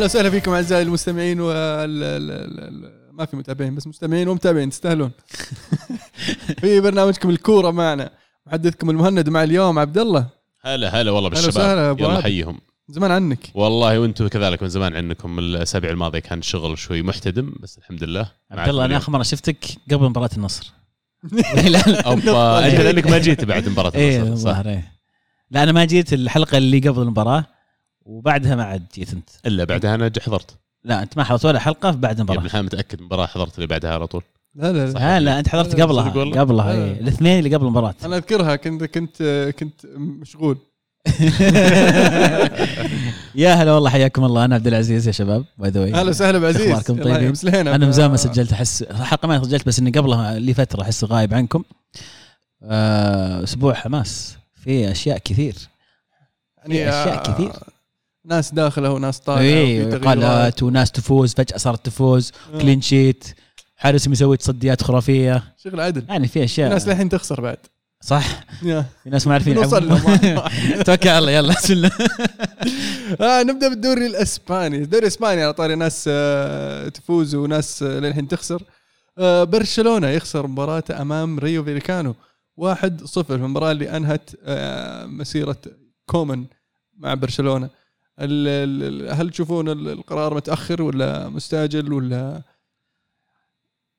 أهلا وسهلا فيكم أعزائي المستمعين وال ال- ال- ال- ما في متابعين بس مستمعين ومتابعين تستاهلون. في برنامجكم الكورة معنا محدثكم المهند مع اليوم عبد الله. هلا هلا والله بالشباب. أبو يلا. حيهم زمان عنك. والله وأنتم كذلك من زمان عنكم. الأسابيع الماضية كان شغل شوي محتدم بس الحمد لله. عبد الله أنا آخر مرة شفتك قبل مباراة النصر. أوبا أنت لأنك ما جيت بعد مباراة إيه النصر صح؟ إيه. لا أنا ما جيت الحلقة اللي قبل المباراة. وبعدها ما عاد جيت انت. إلا بعدها أنا حضرت. لا أنت ما حضرت ولا حلقة بعد المباراه الحلال متأكد المباراه حضرت اللي بعدها على طول. لا لا, لا. لا أنت حضرت قبلها؟ قبلها لا. إيه الاثنين اللي قبل المباراة. أنا أذكرها كنت كنت كنت مشغول. يا هلا والله حياكم الله. أنا عبد العزيز يا شباب by the أهلا وسهلا بعزيز أخباركم الله طيبين؟ أنا مزال ما سجلت أحس الحلقة ما سجلت بس إني قبلها لي فترة أحس غايب عنكم. آه، أسبوع حماس. في أشياء كثير. في أشياء كثير. ناس داخله وناس طالعه اي. قالات وناس تفوز فجأة صارت تفوز. آه. كلين شيت. حارس مسوي تصديات خرافية. شغل عدل. يعني في في اشياء ناس للحين تخسر بعد. صح. في ناس ما عارفين نوصل توكل على الله يلا بسم الله. آه نبدأ بالدوري الإسباني، الدوري الإسباني على طاري ناس آه تفوز وناس آه للحين تخسر. آه برشلونة يخسر مباراته أمام رايو فاليكانو 1-0 في المباراة اللي أنهت آه مسيرة كومن مع برشلونة. هل تشوفون ال- القرار متأخر ولا مستعجل ولا؟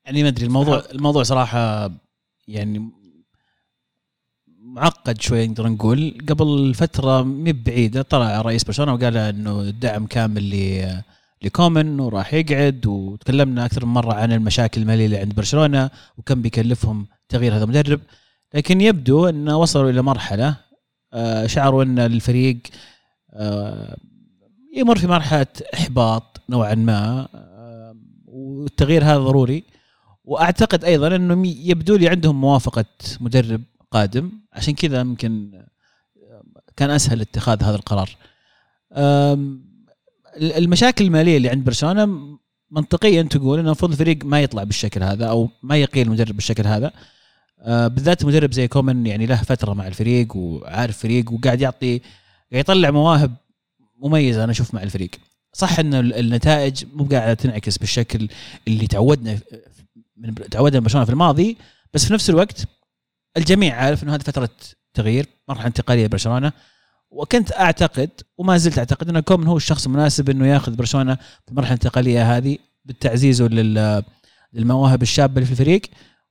يعني ما أدري الموضوع الموضوع صراحة يعني معقد شوي نقدر نقول. قبل فترة مي بعيده طلع رئيس برشلونة وقال إنه الدعم كامل ل لكومن وراح يقعد وتكلمنا أكثر من مرة عن المشاكل المالية اللي عند برشلونة وكم بيكلفهم تغيير هذا المدرب. لكن يبدو ان وصلوا إلى مرحلة آه، شعروا إن الفريق آه، يمر في مرحلة إحباط نوعا ما آه، والتغيير هذا ضروري وأعتقد أيضا انهم يبدو لي عندهم موافقة مدرب قادم عشان كذا يمكن كان أسهل اتخاذ هذا القرار. المشاكل المالية اللي عند برشلونة منطقيا تقول إنه المفروض الفريق ما يطلع بالشكل هذا أو ما يقيل المدرب بالشكل هذا. أه، بالذات مدرب زي كومن يعني له فترة مع الفريق وعارف فريق وقاعد يعطي قاعد يطلع مواهب مميزه أنا أشوف مع الفريق. صح ان ال- النتائج مو قاعدة تنعكس بالشكل اللي تعودنا من تعودنا برشلونة في الماضي بس في نفس الوقت الجميع عارف إنه هذه فترة تغيير مرحلة انتقالية لبرشلونة وكنت أعتقد وما زلت أعتقد إن كومن هو الشخص المناسب إنه ياخذ برشلونة في المرحلة الانتقالية هذه بالتعزيز لل للمواهب الشابة اللي في الفريق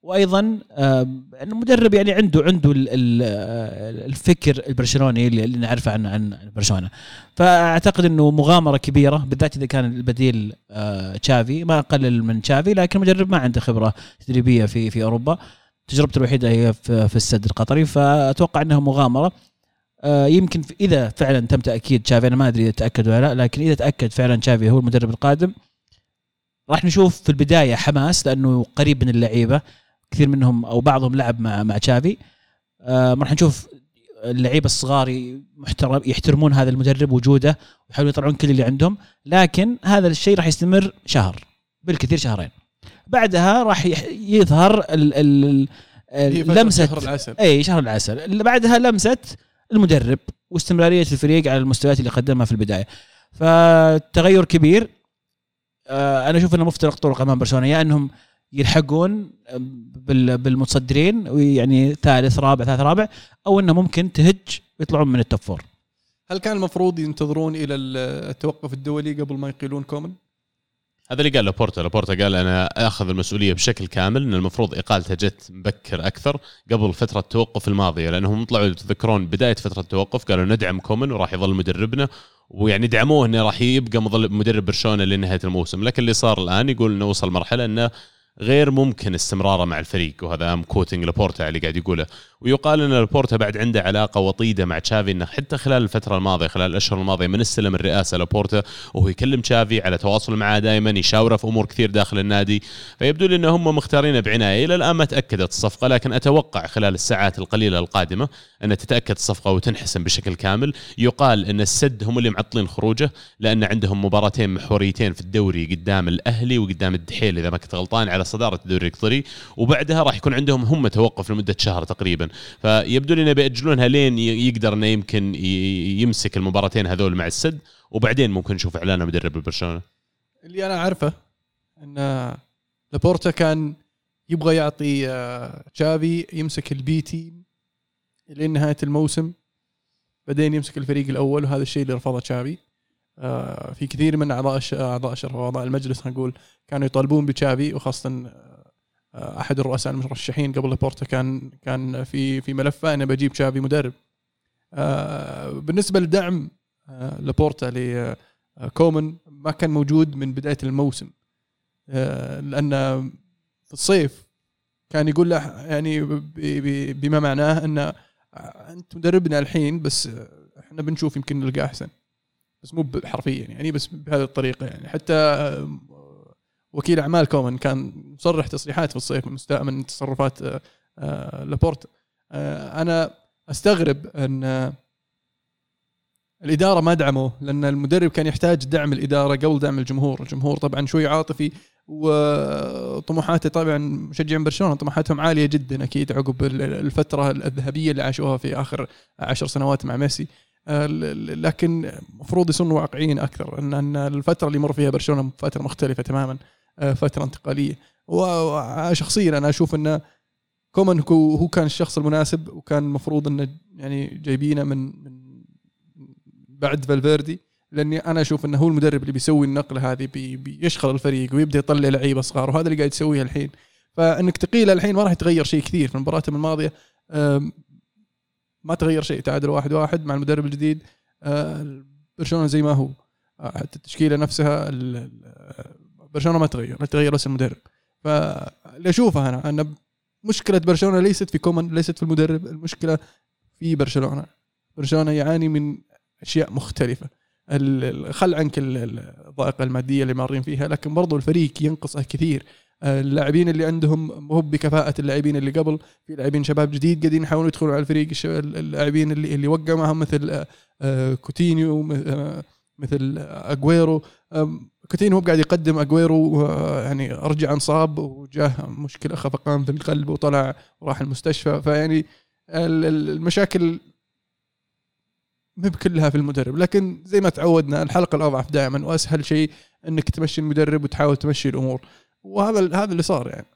وأيضا آه، إنه مدرب يعني عنده عنده آه، الفكر البرشلوني اللي, نعرفه عن عن برشلونة. فأعتقد إنه مغامرة كبيرة بالذات إذا كان البديل آه، تشافي ما اقلل من تشافي لكن مدرب ما عنده خبرة تدريبية في في أوروبا. تجربته الوحيدة هي في, السد القطري فأتوقع إنها مغامرة. آه، يمكن إذا فعلا تم تأكيد تشافي أنا ما أدري إذا تأكد ولا لا لكن إذا تأكد فعلا تشافي هو المدرب القادم راح نشوف في البداية حماس لأنه قريب من اللعيبة. كثير منهم أو بعضهم لعب مع مع تشافي. آه، راح نشوف اللعيبة الصغار محترم يحترمون هذا المدرب وجوده ويحاولوا يطلعون كل اللي عندهم لكن هذا الشيء راح يستمر شهر بالكثير شهرين. بعدها راح يظهر ال ال فترة لمسه شهر العسل. اي شهر العسل. اللي بعدها لمسة المدرب واستمرارية الفريق على المستويات اللي قدمها في البداية. فتغير كبير. آه، أنا أشوف إنه مفترق طرق أمام برشلونة يا إنهم يلحقون بال- بالمتصدرين ويعني ثالث رابع ثالث رابع أو إنه ممكن تهج ويطلعون من ال top four هل كان المفروض ينتظرون إلى التوقف الدولي قبل ما يقيلون كومن؟ هذا اللي قال لابورتا لابورتا قال أنا أخذ المسؤولية بشكل كامل إن المفروض اقالته جت مبكر أكثر قبل فترة التوقف الماضية لأنهم طلعوا تذكرون بداية فترة التوقف قالوا ندعم كومن وراح يظل مدربنا ويعني دعموه إنه راح يبقى مدرب برشلونة لنهاية الموسم. لكن اللي صار الآن يقول إنه وصل مرحلة إنه غير ممكن استمراره مع الفريق وهذا I'm quoting لابورتا اللي قاعد يقوله. ويقال إن لابورتا بعد عنده علاقة وطيدة مع تشافي إنه حتى خلال الفترة الماضية خلال الأشهر الماضية من استلم الرئاسة لابورتا وهو يكلم تشافي على تواصل معاه دائما يشاوره في أمور كثير داخل النادي. فيبدو لي إن هم مختارينه بعناية. إلى الآن ما تأكدت الصفقة لكن أتوقع خلال الساعات القليلة القادمة أن تتأكد الصفقة وتنحسم بشكل كامل. يقال إن السد هم اللي معطلين خروجه لأن عندهم مباراتين محوريتين في الدوري قدام الأهلي وقدام الدحيل إذا ما كنت غلطان على صدارة الدوري القطري وبعدها راح يكون عندهم هم توقف لمدة شهر تقريبا. فيبدو لي إنه بيأجلونها لين يقدر إنه يمكن يمسك المباراتين هذول مع السد وبعدين ممكن نشوف اعلانه مدرب برشلونة. اللي أنا عارفه إن لابورتا كان يبغى يعطي آه، تشافي يمسك ال B team لين نهايه الموسم بعدين يمسك الفريق الأول وهذا الشيء اللي رفضه تشافي. في كثير من أعضاء أعضاء الشرف واعضاء المجلس نقول كانوا يطالبون بتشافي وخاصة آه، أحد الرؤساء المرشحين قبل لابورتا كان كان في في ملفه إنه بجيب تشافي مدرب. آه، بالنسبة لدعم آه، لابورتا لكومن ما كان موجود من بداية الموسم. آه، لأن في الصيف كان يقول له يعني بما معناه ان أنت مدربنا الحين بس إحنا بنشوف يمكن نلقى أحسن. بس مو حرفيا يعني بس بهذه الطريقة يعني. حتى آه، وكيل أعمال كومان كان مصرح تصريحات في الصيف من تصرفات آه، آه، لابورتا آه، أنا أستغرب أن الإدارة ما دعموه لأن المدرب كان يحتاج دعم الإدارة قبل دعم الجمهور، الجمهور طبعا شوي عاطفي وطموحاته طبعا مشجعين برشلونة طموحاتهم عالية جدا أكيد عقب ال- الفترة الذهبية اللي عاشوها في آخر عشر سنوات مع ميسي. لكن المفروض يصيروا واقعيين أكثر ان ان الفترة اللي مر فيها برشلونة فترة مختلفة تماما آه، فترة انتقالية. وشخصيا أنا أشوف انه كومان هو كان الشخص المناسب وكان المفروض انه يعني جايبينه من من بعد فالفيردي لأني أنا أشوف إنه هو المدرب اللي بيسوي النقله هذه بي بيشغل الفريق ويبدأ يطلع لعيبة صغار وهذا اللي قاعد يسويه الحين. فإنك تقيله الحين ما راح يتغير شيء كثير في مباراتهم الماضية. ما تغير شيء تعادل واحد واحد مع المدرب الجديد. أه، برشلونة زي ما هو. أه، حتى التشكيلة نفسها برشلونة ما تغير تغير بس المدرب. فاللي أشوفه أنا أن مشكلة برشلونة ليست في كومان ليست في المدرب المشكلة في برشلونة. برشلونة يعاني من أشياء مختلفة. خل عنك ال- ال- الضائقة المادية اللي مارين فيها لكن برضو الفريق ينقصه كثير. آه، اللاعبين اللي عندهم مو بكفاءة اللاعبين اللي قبل في لاعبين شباب جديد قاعدين يحاولون يدخلوا على الفريق اللاعبين اللي اللي وقعوا معهم مثل آه، آه، كوتينيو آه، مثل اجويرو كوتينيو هو قاعد يقدم اجويرو آه، يعني رجع أنصاب وجاه مشكلة خفقان في القلب وطلع وراح المستشفى. فيعني ال- ال- المشاكل ما بكلها في المدرب. لكن زي ما تعودنا الحلقة الأضعف دائما وأسهل شيء إنك تمشي المدرب وتحاول تمشي الأمور. وهذا هذا اللي صار يعني.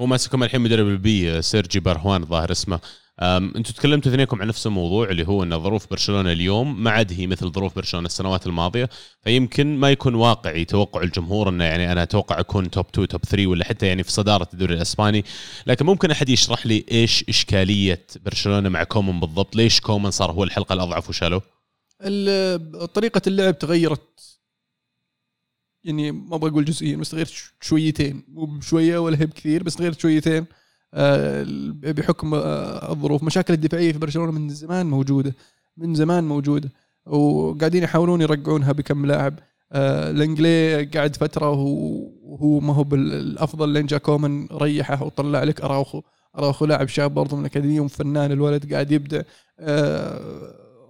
هو ماسكهم الحين مدرب ال B سيرجي بارهوان ظاهر اسمه. أنتم تكلمتوا اثنينكم عن نفس الموضوع اللي هو ان ظروف برشلونة اليوم ما عاد هي مثل ظروف برشلونة السنوات الماضية فيمكن ما يكون واقعي توقع الجمهور إنه يعني أنا أتوقع أكون top 2 top 3 ولا حتى يعني في صدارة الدوري الإسباني. لكن ممكن أحد يشرح لي إيش إشكالية برشلونة مع كومان بالضبط؟ ليش كومان صار هو الحلقة الأضعف وشالوه؟ ال- طريقة اللعب تغيرت يعني ما أبغى أقول جزئيا بس تغيرت شويتين. مو بشوية ولا هي بكثير بس تغيرت شويتين. آه، بحكم آه، الظروف. مشاكل الدفاعية في برشلونة من زمان موجودة من زمان موجودة. وقاعدين يحاولون يرجعونها بكم لاعب. آه، الانجلي قاعد فترة وهو ما هو بالافضل لين جا كومان ريحه وطلع لك أراوخو. أراوخو لاعب شاب برضه من الأكاديمية وفنان الولد قاعد يبدع.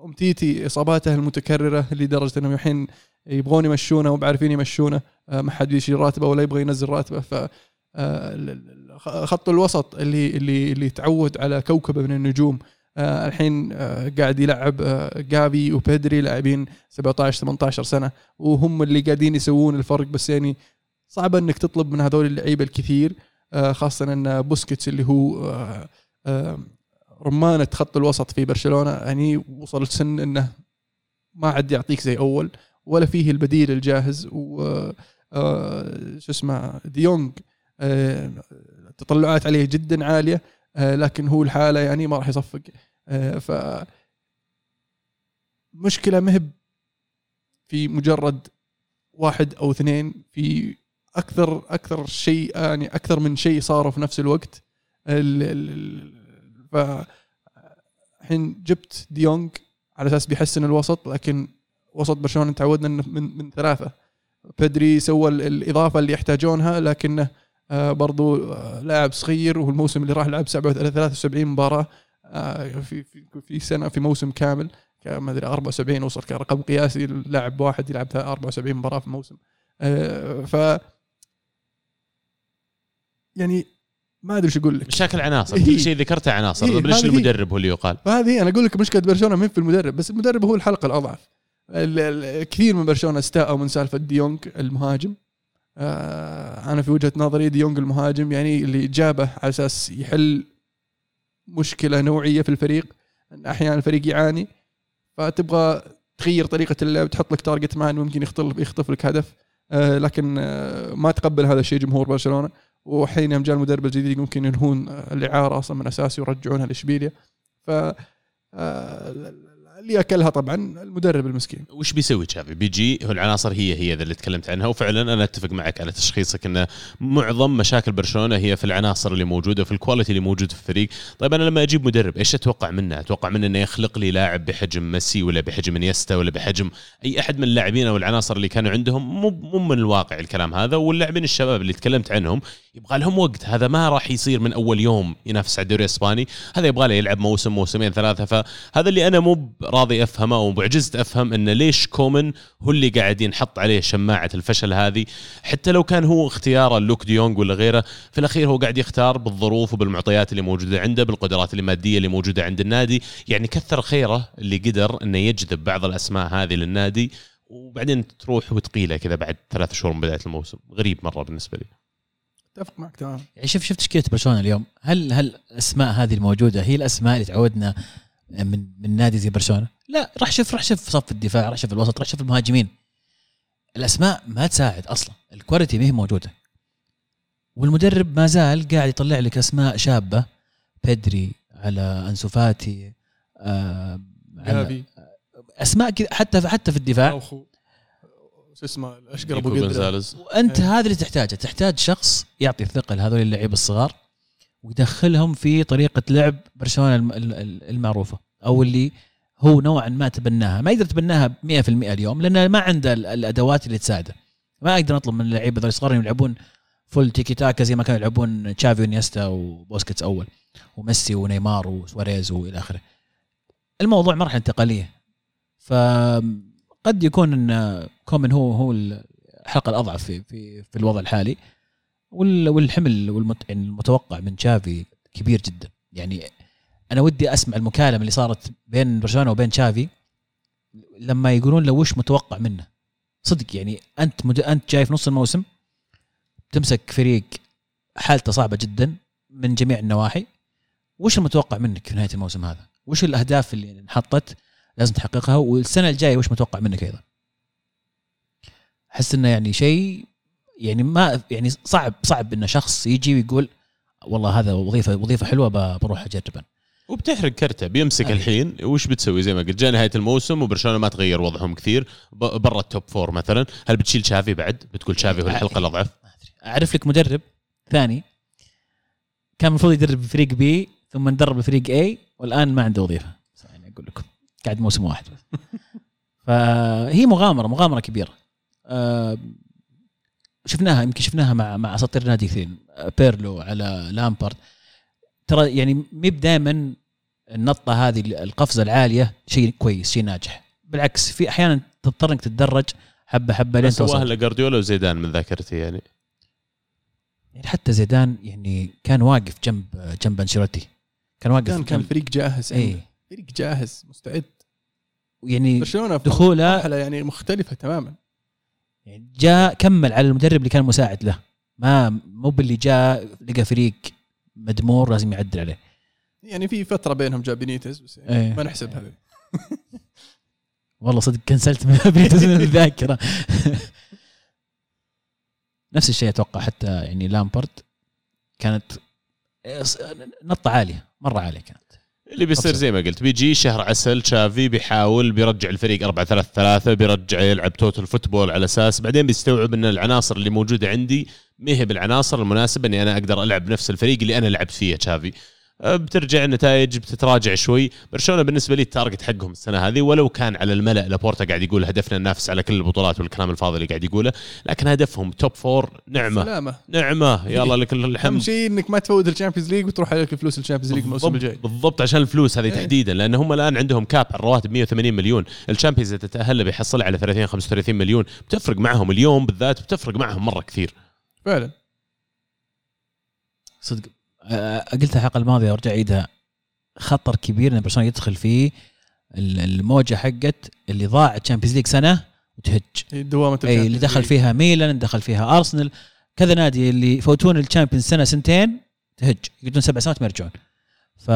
أمتيتي إصاباته المتكررة لدرجة إنهم الحين يبغون يمشونه وما عارفين يمشونه آه، ما حد يشيل راتبه ولا يبغى ينزل راتبه. ف آه، خط الوسط اللي اللي اللي تعود على كوكبه من النجوم. آه، الحين قاعد يلعب جافي وبيدري لاعبين 17 18 سنة وهم اللي قاعدين يسوون الفرق. بس يعني صعب إنك تطلب من هذول اللعيبة الكثير خاصة إن بوسكيتس اللي هو رمانه خط الوسط في برشلونة يعني وصل السن إنه ما عاد يعطيك زي أول. ولا فيه البديل الجاهز. و آه، شو اسمه ديونج آه، التطلعات عليه جدا عالية آه، لكن هو الحالة يعني ما راح يصفق. آه، ف مشكلة مهب في مجرد واحد أو اثنين في أكثر أكثر شيء يعني أكثر من شيء صاروا في نفس الوقت. ال- ال- ال- ف الحين جبت ديونج على أساس بيحسن الوسط لكن وسط برشلونة تعودنا إنه من من ثلاثة. بيدري سوى ال- الإضافة اللي يحتاجونها لكنه آه، برضو آه، لاعب صغير والموسم اللي راح لعب 73 مباراة آه، في في في سنة في موسم كامل. ما أدري 74 وصل كرقم قياسي لاعب واحد يلعب 74 مباراة في موسم ف يعني ما أدري إيش أقول لك. مشاكل عناصر إيه. كل شيء ذكرته عناصر إيه، طيب ليش هذه هي. المدرب هو اللي يقال. فهذه أنا أقول لك مشكلة برشلونة من في المدرب بس المدرب هو الحلقة الأضعف. ال- ال- كثير من برشلونة استاءوا من سالفة ديونج المهاجم. آه أنا في وجهة نظري ديونج المهاجم يعني اللي جابه على أساس يحل مشكلة نوعية في الفريق أن أحيانا الفريق يعاني. فتبغى تغير طريقة اللعب تحط لك target man ممكن يخطف يخطف لك هدف. آه لكن آه ما تقبل هذا الشيء جمهور برشلونة. وحين يوم جاء المدرب الجديد ممكن ينهون الإعارة أصلا من اساسه ويرجعونها لإشبيليا. ف اللي اكلها طبعا المدرب المسكين. وش بيسوي تشافي؟ بيجي هو العناصر هي هي اللي تكلمت عنها وفعلا أنا أتفق معك على تشخيصك إن معظم مشاكل برشلونة هي في العناصر اللي موجودة في ال quality اللي موجود في الفريق. طيب أنا لما أجيب مدرب إيش أتوقع منه؟ أتوقع منه إنه يخلق لي لاعب بحجم ميسي ولا بحجم إنيستا ولا بحجم أي أحد من اللاعبين أو العناصر اللي كانوا عندهم؟ مو مو من الواقع الكلام هذا واللاعبين الشباب اللي تكلمت عنهم يبغى لهم وقت. هذا ما راح يصير من أول يوم ينافس على الدوري الإسباني. هذا يبغى له يلعب موسم موسمين ثلاثة. فهذا اللي أنا مو راضي أفهمه أو بعجزت أفهم انه ليش كومن هو اللي قاعد ينحط عليه شماعة الفشل هذه. حتى لو كان هو اختياره لوك ديونج ولا غيره في الأخير هو قاعد يختار بالظروف وبالمعطيات اللي موجودة عنده بالقدرات المادية اللي موجودة عند النادي. يعني كثر خيره اللي قدر إنه يجذب بعض الأسماء هذه للنادي. وبعدين تروح وتقيله كذا بعد ثلاث شهور من بداية الموسم. غريب مرة بالنسبة لي. أتفق معك تمام. يعني شوف شفت تشكيلة برشلونة اليوم. هل هل الأسماء هذه الموجودة هي الأسماء اللي تعودنا من من نادي زي برشلونة؟ لا راح شوف راح شوف صف الدفاع راح شوف الوسط راح شوف المهاجمين. الأسماء ما تساعد أصلا. الكواليتي ما هي موجودة. والمدرب ما زال قاعد يطلع لك أسماء شابة. بيدري على أنسو فاتي آه على أسماء كذا حتى حتى في الدفاع. اوخو شو اسمه الأشقر أبو قدرة. جونزاليز وأنت إيه. هذا اللي تحتاجه تحتاج شخص يعطي ثقه لهذول اللعيبه الصغار ويدخلهم في طريقة لعب برشلونة الم- ال- ال- المعروفة أو اللي هو نوعا ما تبناها. ما يقدر يتبناها 100% اليوم لأنه ما عنده ال- الأدوات اللي تساعده. ما أقدر اطلب من اللعيبة ذول الصغار يلعبون full tiki taka زي ما كانوا يلعبون تشافي وانيستا وبوسكيتس أول وميسي ونيمار وسواريز وإلى آخره. الموضوع مرحلة انتقالية. فقد يكون إن كومن هو هو الحلقة الأضعف في في في الوضع الحالي وال- والحمل المتوقع من تشافي كبير جدا. يعني أنا ودي أسمع المكالمة اللي صارت بين برشلونه وبين تشافي لما يقولون له وش متوقع منه. صدق يعني أنت مد... أنت جاي في نص الموسم تمسك فريق حالته صعبة جدا من جميع النواحي. وش المتوقع منك في نهاية الموسم هذا؟ وش الأهداف اللي انحطت؟ لازم تحققها والسنة الجاية وش متوقع منك أيضا؟ أحس إنه يعني شيء يعني ما يعني صعب صعب ان شخص يجي ويقول والله هذا وظيفة وظيفة حلوة بروح اجربها وبتحرق كرتة بيمسك أي. الحين وش بتسوي؟ زي ما قلت جاء نهاية الموسم وبرشلونة ما تغير وضعهم كثير برا ال top four مثلا. هل بتشيل تشافي بعد؟ بتقول تشافي هو الحلقة الأضعف؟ أعرف لك مدرب ثاني كان المفروض يدرب فريق B ثم ندرب فريق A والآن ما عنده وظيفة. يعني أقول لكم. قاعد موسم واحد. بس فهي مغامرة مغامرة كبيرة. آه، شفناها يمكن شفناها مع مع أساطير نادي كثير آه، بيرلو على لامبارد. ترى يعني مي دائما النطة هذه القفزة العالية شيء كويس شيء ناجح. بالعكس في أحيانا تضطر إنك تتدرج حبة حبة لين توصل. سواها لجارديولا وزيدان من ذاكرتي يعني. يعني حتى زيدان يعني كان واقف جنب جنب أنشيلوتي. كان واقف كان كان الفريق جاهز اي. فريق جاهز مستعد. يعني برشلونه دخوله مرحلة يعني مختلفة تماما. يعني جاء كمل على المدرب اللي كان مساعد له. ما مو باللي جاء لقى فريق مدمور لازم يعدل عليه. يعني في فترة بينهم جاء بينيتز بس يعني إيه. ما نحسبها هذه. والله صدق كنسلت من بينيتز من الذاكرة. نفس الشيء أتوقع حتى يعني لامبرد. كانت نطة عالية مرة عالية كانت. اللي بيصير. زي ما قلت بيجي شهر عسل تشافي بيحاول بيرجع الفريق 4 3 3 بيرجع يلعب total football على أساس بعدين بيستوعب إن العناصر اللي موجودة عندي ما هي بالعناصر المناسبة إني أنا أقدر ألعب بنفس الفريق اللي أنا لعبت فيه تشافي بترجع النتائج بتتراجع شوي. برشلونة بالنسبة لي ال target حقهم السنة هذه ولو كان على الملأ لابورتا قاعد يقول هدفنا ننافس على كل البطولات والكلام الفاضي اللي قاعد يقوله لكن هدفهم top four نعمة. سلامة. نعمة. يلا لك اهم الحمد. شيء إنك ما تفوت ال Champions League وتروح عليك فلوس ال Champions League الموسم بالضبط, الجاي. بالضبط عشان الفلوس هذه إيه. تحديدا لأن هم الآن عندهم cap على الرواتب 180 مليون. ال Champions إذا تتأهل بيحصل على 30 35 مليون. بتفرق معهم اليوم بالذات بتفرق معهم مرة كثير. فعلا. صدق. قلتها الحلقة الماضية وارجع أعيدها. خطر كبير إن برشلونة يدخل فيه ال- الموجة حقت اللي ضاع Champions League سنة وتهج. دوامه إي اللي دخل فيها ميلان دخل فيها أرسنال. كذا نادي اللي يفوتون ال Champions سنة سنتين تهج. يقعدون سبع سنوات ما يرجعون. ف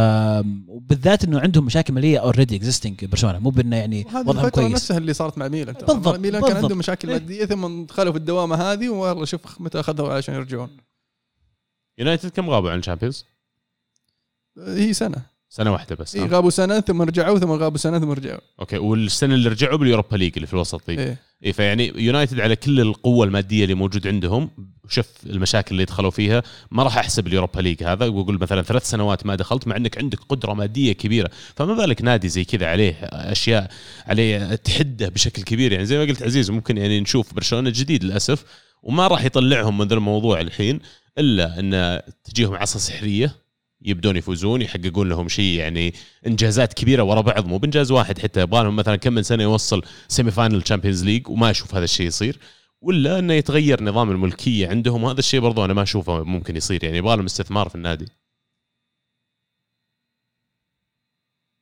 وبالذات إنه عندهم مشاكل مالية already existing برشلونة. مو بإنه يعني وضعهم كويس. نفسها اللي صارت مع ميلان. بالضبط، ميلان كان. عندهم مشاكل إيه. مادية ثم دخلوا في الدوامة هذه والله شوف متى أخذوا عشان يرجعون. يونايتد كم غابوا عن ال Champions؟ هي سنة سنة واحدة بس إيه ها؟ غابوا سنة ثم رجعوا ثم غابوا سنة ثم رجعوا أوكي والسنة اللي رجعوا بال Europa League اللي في الوسط دي إيه. اي فيعني يونايتد على كل القوة المادية اللي موجود عندهم شوف المشاكل اللي دخلوا فيها ما راح أحسب ال Europa League هذا وأقول مثلا ثلاث سنوات ما دخلت مع إنك عندك قدرة مادية كبيرة فما بالك نادي زي كذا عليه أشياء عليه تحده بشكل كبير يعني زي ما قلت عزيز ممكن يعني نشوف برشلونة جديد للأسف وما راح يطلعهم من ذا الموضوع الحين إلا إن تجيهم عصا سحرية يبدون يفوزون يحققون لهم شيء يعني إنجازات كبيرة ورا بعض مو بإنجاز واحد حتى. يبغى لهم مثلا كم من سنة يوصل semi final Champions League وما أشوف هذا الشيء يصير. ولا إنه يتغير نظام الملكية عندهم وهذا الشيء برضو أنا ما أشوفه ممكن يصير. يعني يبغى لهم استثمار في النادي.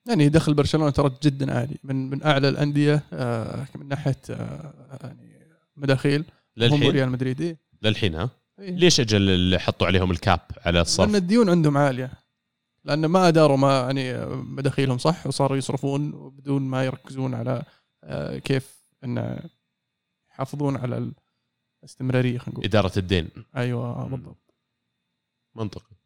يعني دخل برشلونة ترى جدا عالي. من من أعلى الأندية آه من ناحية آه يعني مداخيل. هم للحين ريال مدريد إيه. للحين ها؟ إيه. ليش أجل اللي حطوا عليهم الكاب على لأن الصرف الديون عندهم عالية. لأن ما أداروا ما يعني مداخيلهم صح وصاروا يصرفون بدون ما يركزون على آه، كيف إن يحافظون على الاستمرارية خلينا نقول. إدارة الدين. أيوه بالضبط. منطقي.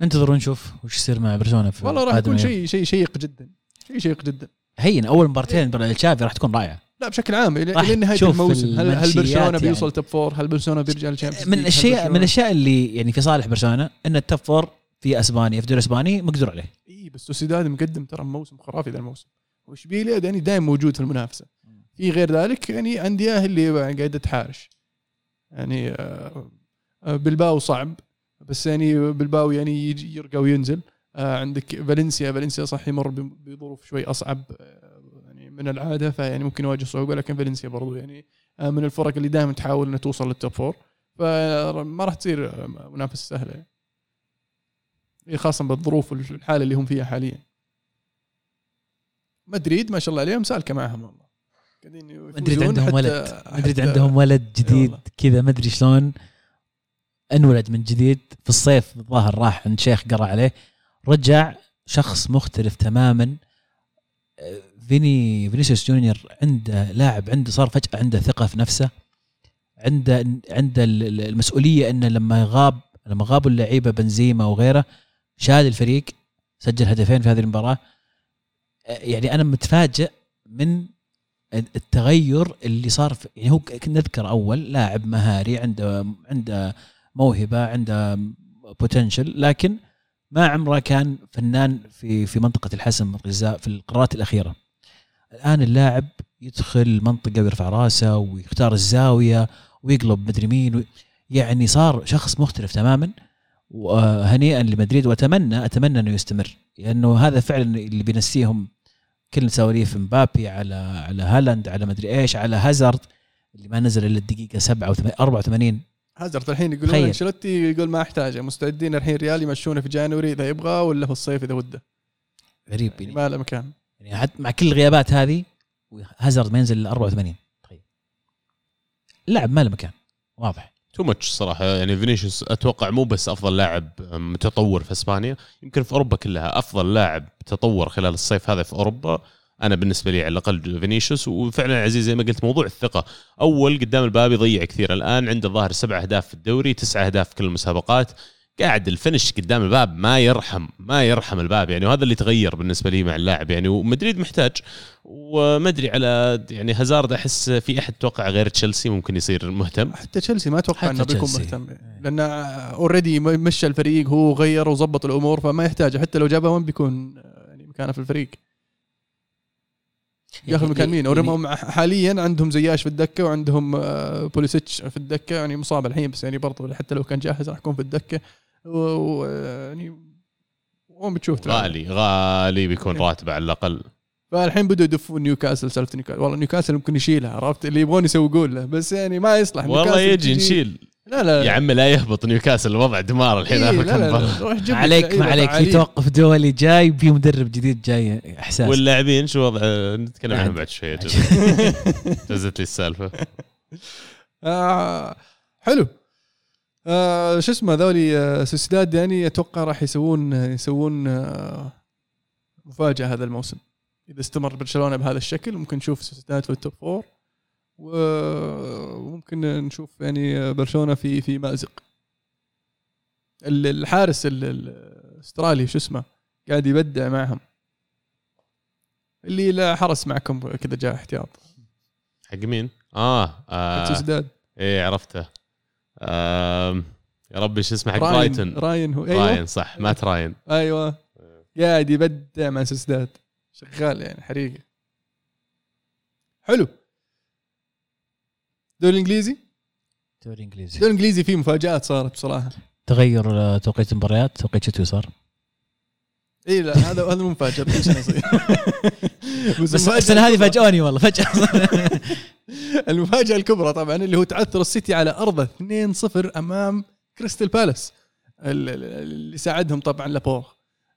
ننتظر ونشوف وش يصير مع برشلونة في والله راح يكون. شيء شيء شيق جدا. شيء شيق جدا. هين أول مبارتين تشافي راح تكون رائعة. لا بشكل عام إلى إلى نهاية الموسم. هل هل برشلونة يعني. بيوصل top four؟ هل برشلونة بيرجع لل Champions من الاشياء من الأشياء اللي يعني في صالح برشلونة إن ال top four في أسبانيا في الدوري الاسباني مقدور عليه. إي بس سوسيداد مقدم ترى موسم خرافي ذا الموسم. وإشبيليا يعني دائما موجود في المنافسة. في غير ذلك يعني أندية اللي قاعدة تحارش. يعني آه، آه، بلباو صعب بس يعني بلباو يعني يرقى وينزل. آه، عندك فالنسيا فالنسيا صح يمر بظروف شوي أصعب. يعني من العادة فيعني ممكن يواجه صعوبة لكن فالنسيا برضو يعني آه، من الفرق اللي دائما تحاول انها توصل لل top four فما راح تصير آه، منافسة سهلة. يعني. خاصه بالظروف والحاله اللي هم فيها حاليا. مدريد ما شاء الله عليهم سالكة معهم والله. مدريد عندهم ولد. مدريد عندهم ولد جديد. كذا ما أدري شلون. انولد من جديد. في الصيف الظاهر راح عند شيخ قرأ عليه. رجع شخص مختلف تماما. فيني فينيسيوس جونيور عنده لاعب عنده صار فجأة عنده ثقة في نفسه عنده عنده ال- ال- المسؤولية إنه لما يغاب لما غابوا اللعيبة بنزيما وغيره شال الفريق سجل هدفين في هذه المباراة يعني أنا متفاجئ من التغير اللي صار في يعني هو نذكر أول لاعب مهاري عنده عنده موهبة عنده بوتنشل لكن ما عمره كان فنان في في منطقة الحسم الغذاء في القرارات الأخيرة. الآن اللاعب يدخل منطقة ويرفع رأسه ويختار الزاوية ويقلب مدري مين و- يعني صار شخص مختلف تماما. وهنيئا لمدريد وأتمنى أتمنى أنه يستمر لأنه هذا فعلا اللي بينسيهم كل سواليف مبابي على على هالاند على مدري إيش على هازارد اللي ما نزل إلا الدقيقة 7 84 هازارد الحين يقولون تخيل. أنشيلوتي يقول ما أحتاجه مستعدين الحين ريال يمشونه في جانوري إذا يبغى ولا في الصيف إذا وده. غريب يعني يعني, ما له مكان. يعني حتى مع كل الغيابات هذه هازارد ما ينزل إلا 84 تخيل. اللاعب ما له مكان. واضح. too much صراحة. يعني فينيسيوس أتوقع مو بس أفضل لاعب متطور في إسبانيا يمكن في أوروبا كلها أفضل لاعب تطور خلال الصيف هذا في أوروبا. أنا بالنسبة لي على الأقل فينيسيوس وفعلا عزيز زي ما قلت موضوع الثقة. أول قدام الباب يضيع كثير. الآن عنده ظاهر سبع أهداف في الدوري تسعة أهداف في كل المسابقات. قاعد الفنش قدام الباب ما يرحم ما يرحم الباب يعني وهذا اللي تغير بالنسبة لي مع اللاعب يعني. ومدريد محتاج وما أدري على يعني هازارد أحس في أحد توقع غير تشيلسي ممكن يصير مهتم؟ حتى تشيلسي ما أتوقع إنه بيكون. مهتم. لأن already مشى الفريق هو غير وظبط الأمور فما يحتاج حتى لو جابه وين بيكون آه، يعني مكانه في الفريق. ياخذ مكان مين؟ يعني حاليا عندهم زياش في الدكة وعندهم آه، بوليسيتش في الدكة يعني مصاب الحين بس يعني برضه حتى لو كان جاهز راح يكون في الدكة. ويعني وين بتشوف تلعب. غالي غالي بيكون راتبه على الأقل. فالحين بدوا يدفون نيوكاسل سالفة نيوكاسل. والله نيوكاسل ممكن يشيلها عرفت؟ اللي يبغون يسوقون له بس يعني ما يصلح. والله نيوكاسل يجي تجي- نشيل. لا لا يا عم لا يهبط نيوكاسل الوضع دمار الحين إيه، لا لا. لا. روح جيب لك عليك ما عليك في. توقف دولي جاي في مدرب جديد جاي إحساس. واللاعبين شو وضع؟ نتكلم عنهم. بعد شوية جزت لي السالفة. آه حلو. آه شو اسمه ذولي آه سوسيداد يعني أتوقع راح يسوون يسوون آه مفاجأة هذا الموسم إذا استمر برشلونة بهذا الشكل ممكن نشوف سوسيداد في ال top four وممكن نشوف يعني برشلونة في في مازق ال- الحارس ال- ال- الأسترالي شو اسمه قاعد يبدع معهم اللي لا حرس معكم كذا جاء احتياط حق مين؟ آه, آه. سوسيداد إيه عرفته. يا ربي شو اسمه حق راين برايتون. راين هو أيوه. راين صح مات راين. أيوه. قاعد يبدع مع سوسداد شغال يعني حريقة. حلو. الدوري الإنجليزي؟ دوري انجليزي الدوري الإنجليزي فيه مفاجآت صارت بصراحة. تغير آه، توقيت المباريات توقيت شتوي صار؟ اي لا هذا هذا مو مفاجأة بس السنة هذه فاجئوني والله فجأة. المفاجاه الكبرى طبعا اللي هو تعثر السيتي على أرضه 2-0 أمام كريستال بالاس. ال- ال- اللي ساعدهم طبعا لابور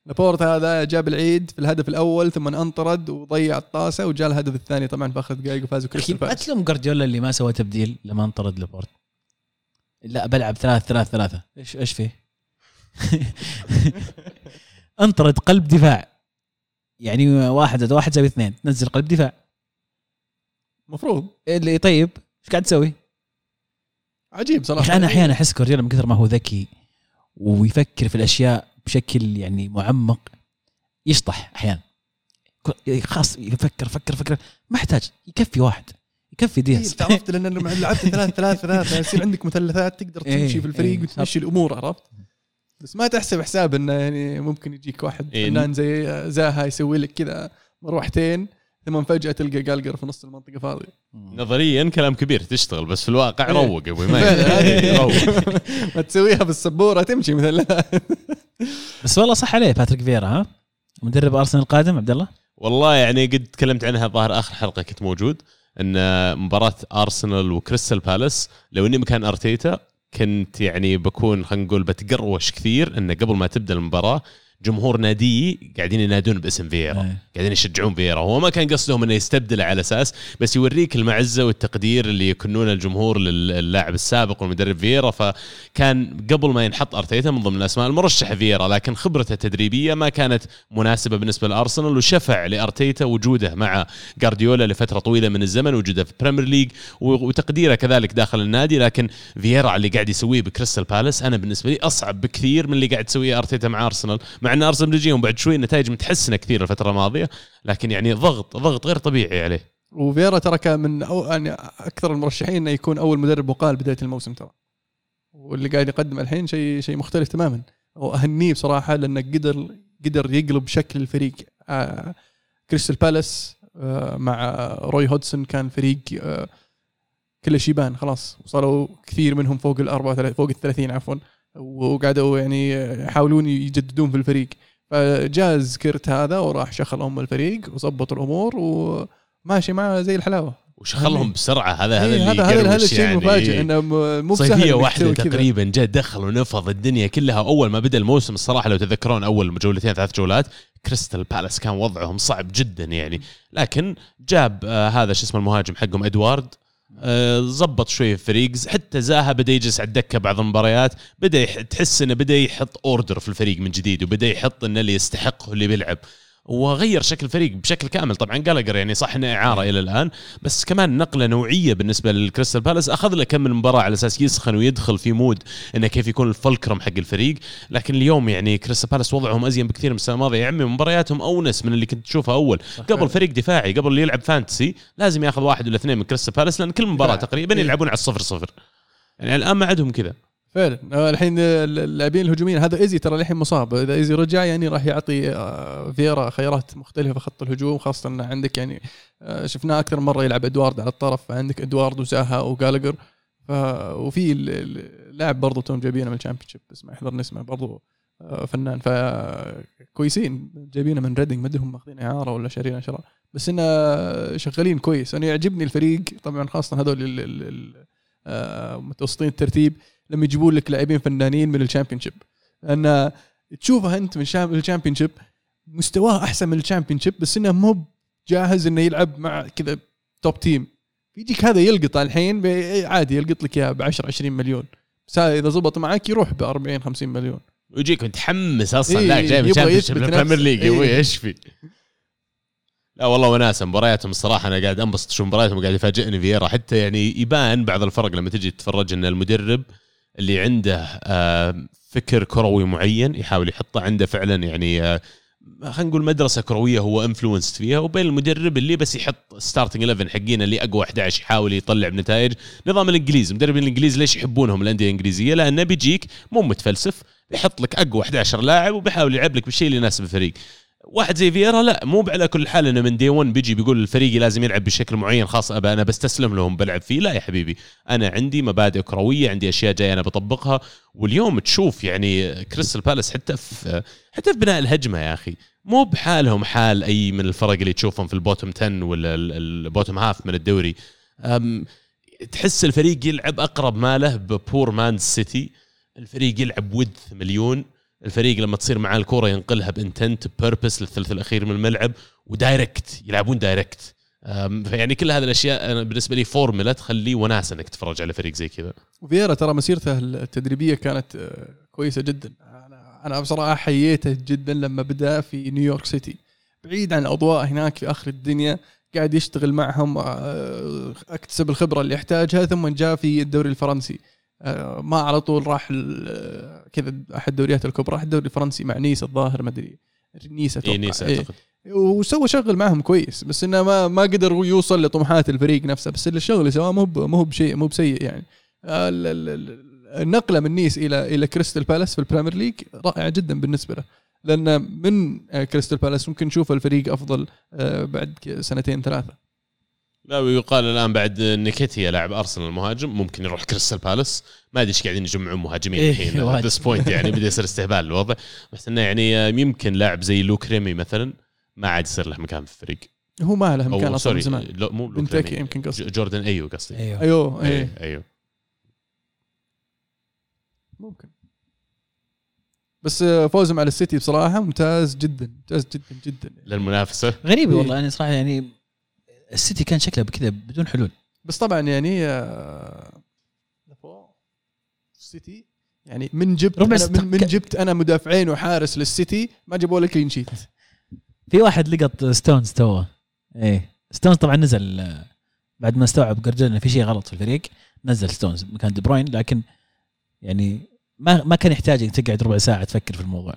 لابورت هذا جاب العيد في الهدف الأول ثم انطرد وضيع الطاسة وجاء الهدف الثاني طبعا في آخر دقائق وفازوا كريستال بالاس. تلوم جوارديولا اللي ما سوى تبديل لما انطرد لابورت؟ لا بلعب ثلاث ثلاث ثلاثة. إيش إيش فيه؟ انطرد قلب دفاع. يعني واحد زائد واحد يساوي اثنين. تنزل قلب دفاع. المفروض اللي طيب إيش قاعد تسوي؟ عجيب صراحة. أنا أحيانا أحس جوارديولا من كثر ما هو ذكي ويفكر في الأشياء بشكل يعني معمق يشطح أحيانا. ك- خلاص يفكر فكر فكر. ما يحتاج يكفي واحد يكفي إيه، دياز انت عرفت لأن لما لعبت ثلاث ثلاث ثلاثة يصير عندك مثلثات تقدر إيه، تمشي في الفريق إيه، وتمشي الأمور عرفت؟ بس ما تحسب حساب إنه يعني ممكن يجيك واحد. فنان زي زاها يسوي لك كذا مروحتين. ثم فجأة تلقى قالقر في نص المنطقة فاضي نظريا كلام كبير تشتغل بس في الواقع إيه. روق أبوي ما ما تسويها بالسبورة تمشي مثلثات بس والله صح عليه باتريك فيرا ها؟ مدرب أرسنال القادم عبد الله؟ والله يعني قد تكلمت عنها ظاهر آخر حلقة كنت موجود إن مباراة أرسنال وكريستال بالاس لو إني مكان أرتيتا كنت يعني بكون خلينا نقول بتقروش كثير انه قبل ما تبدأ المباراة جمهور نادي قاعدين ينادون باسم فييرا. إيه. قاعدين يشجعون فييرا. هو ما كان قصدهم إنه يستبدله على أساس بس يوريك المعزة والتقدير اللي يكنون الجمهور للاعب السابق والمدرب فييرا. فكان قبل ما ينحط أرتيتا من ضمن الأسماء المرشحه فييرا لكن خبرته التدريبية ما كانت مناسبة بالنسبة لأرسنال وشفع لأرتيتا وجوده مع جارديولا لفترة طويلة من الزمن وجوده في Premier League وتقديره كذلك داخل النادي. لكن فييرا اللي قاعد يسويه بكريستال بالاس أنا بالنسبة لي أصعب بكثير من اللي قاعد يسويه أرتيتا مع أرسنال مع ان ارسنال بيجيهم بعد شوي نتائج متحسنة كثير الفترة الماضية لكن يعني ضغط ضغط غير طبيعي عليه. وفيرا ترى كان من أو يعني أكثر المرشحين إنه يكون أول مدرب مقال بداية الموسم ترى. واللي قاعد يقدم الحين شيء شيء مختلف تماما. وأهنيه بصراحة لأنه قدر قدر يقلب شكل الفريق. آه كريستال بالاس آه مع روي هودسون كان فريق آه كله شيبان خلاص. وصلوا كثير منهم فوق ال 34 فوق ال 30 عفوا. وقعدوا يعني يحاولون يجددون في الفريق. فجاز كرت هذا وراح شخل أم الفريق وظبط الأمور وماشي معه زي الحلاوة. وشغلهم بسرعة. هذا هذا إيه، اللي هذا هذا الشيء يعني. المفاجئ إنه مو بسهل صيفيه واحدة. تقريبا. جاء دخل ونفض الدنيا كلها. أول ما بدأ الموسم الصراحة لو تذكرون أول جولتين ثلاث جولات كريستال بالاس كان وضعهم صعب جدا يعني. لكن جاب آه هذا شو اسمه المهاجم حقهم إدوارد. زبط شوي الفريق حتى زاها بدأ يجلس على الدكة بعض المباريات. بدأ تحس إنه بدأ يحط order في الفريق من جديد وبدأ يحط إنه اللي يستحق هو اللي بيلعب. وغير شكل الفريق بشكل كامل. طبعا جالجر يعني صح إنه إعارة إلى الآن بس كمان نقلة نوعية بالنسبة للكريستال بالاس. أخذ له كم من مباراة على أساس يسخن ويدخل في mood إنه كيف يكون ال fulcrum حق الفريق. لكن اليوم يعني كريستال بالاس وضعهم أزين بكثير من السنة الماضية. يا عمي مبارياتهم أونس من اللي كنت تشوفها أول. قبل فريق دفاعي قبل اللي يلعب fantasy لازم ياخذ واحد ولا اثنين من كريستال بالاس لأن كل مباراة. تقريبا. يلعبون على الصفر صفر. يعني الآن ما عندهم كذا. فعلا. آه، الحين اللاعبين الهجوميين هذا إيزي ترى الحين مصاب. إذا إيزي رجع يعني راح يعطي آه، فيرا خيارات مختلفة في خط الهجوم خاصة إن عندك يعني آه، شفناه أكثر مرة يلعب ادوارد على الطرف عندك ادوارد وزاها وجالجر ف وفي ال- ال- اللاعب برضه توهم جايبينه من ال Championship اسمه يحضرني اسمه برضه فنان. فكويسين جايبينه من ريدنج ما أدري هم ماخذين إعارة ولا شارين شراء. بس إنه شغالين كويس. أنا يعجبني الفريق طبعا خاصة هذول متوسطين الترتيب. لما يجيبون لك لاعبين فنانين من ال Championship لأن تشوفه أنت من شام- ال Championship مستواه أحسن من ال Championship بس إنه مو جاهز إنه يلعب مع كذا top team يجيك هذا يلقط الحين عادي يلقط لك إياه ب 10 20 مليون بس هذا إذا زبط معك يروح ب 40 50 مليون ويجيك متحمس أصلا إيه، لا جاي من ال Premier. League إيه. أبوي إيش في؟ لا والله وناسة مبارياتهم الصراحة أنا قاعد أنبسط أشوف مبارياتهم قاعد يفاجئني فييرا حتى يعني يبان بعض الفرق لما تجي تتفرج إن المدرب اللي عنده آه، فكر كروي معين يحاول يحطه عنده فعلا يعني آه، خلينا نقول مدرسة كروية هو influenced فيها وبين المدرب اللي بس يحط starting 11 حقين اللي أقوى 11 يحاول يطلع بنتائج نظام الإنجليز مدربين الإنجليز ليش يحبونهم الأندية الإنجليزية؟ لأنه بيجيك مو متفلسف بيحط لك أقوى 11 لاعب وبيحاول يلعب لك بالشيء اللي يناسب الفريق. واحد زي فييرا لا مو على كل حال إنه من day 1 بيجي بيقول الفريق لازم يلعب بشكل معين خاص ابى أنا بستسلم لهم بلعب فيه. لا يا حبيبي أنا عندي مبادئ كرويه عندي أشياء جاية أنا بطبقها. واليوم تشوف يعني كريستال بالاس حتى في حتى في بناء الهجمة يا أخي مو بحالهم حال أي من الفرق اللي تشوفهم في ال bottom 10 ولا ال- ال bottom half من الدوري. تحس الفريق يلعب أقرب ما له ب poor man's City الفريق يلعب ود مليون. الفريق لما تصير معاه الكوره ينقلها ب intent purpose للثلث الأخير من الملعب و direct يلعبون direct فيعني كل هذه الأشياء أنا بالنسبة لي فورمولا تخلي وناسة إنك تتفرج على فريق زي كذا. وفييرا ترى مسيرته التدريبية كانت آه، كويسة جدا. أنا أنا بصراحة حييته جدا لما بدأ في نيويورك سيتي بعيد عن الأضواء هناك في آخر الدنيا قاعد يشتغل معهم آه، أكتسب الخبرة اللي يحتاجها ثم جاء في الدوري الفرنسي. ما على طول راح آه، كذا أحد الدوريات الكبرى راح الدوري الفرنسي مع نيس الظاهر ما أدري. نيس أتوقع. اي نيس إيه. أعتقد. وسوى شغل معهم كويس بس إنه ما ما قدر يوصل لطموحات الفريق نفسه. بس الشغل اللي سواه مو مو بسيء مو بسيء يعني. ال- النقلة من نيس إلى إلى كريستال بالاس في ال Premier League رائعة جدا بالنسبة له. لأن من آه، كريستال بالاس ممكن نشوف الفريق أفضل آه، بعد سنتين ثلاثة. لا ويقال الآن بعد نيكيتيا لاعب أرسنال المهاجم ممكن يروح كريستال بالاس. ما أدري إيش قاعدين يجمعون مهاجمين إيه، الحين واجد. this point يعني بدأ يصير استهبال الوضع. بس إنه يعني يمكن لاعب زي لوك ريمي مثلا ما عاد يصير له مكان في الفريق. هو ما له مكان أصلا من سوري زمان. لو مو لوك ريمي يمكن قصدي جوردن أيو قصدي. أيوه. أيوه أيوه إيه أيوه. ممكن. بس آه، فوزهم على السيتي بصراحة ممتاز جدا ممتاز جدا جدا. للمنافسة. غريبه إيه. والله يعني صراحة يعني السيتي كان شكله بكذا بدون حلول. بس طبعا يعني آه، السيتي يعني من جبت ربع أنا من, من جبت أنا مدافعين وحارس للسيتي ما جابوا لك clean sheet في واحد لقط ستونز توه. إيه ستونز طبعا نزل آه، بعد ما استوعب جارديولا إنه في شيء غلط في الفريق نزل ستونز مكان دي بروين لكن يعني ما ما كان يحتاج إنك تقعد ربع ساعة تفكر في الموضوع.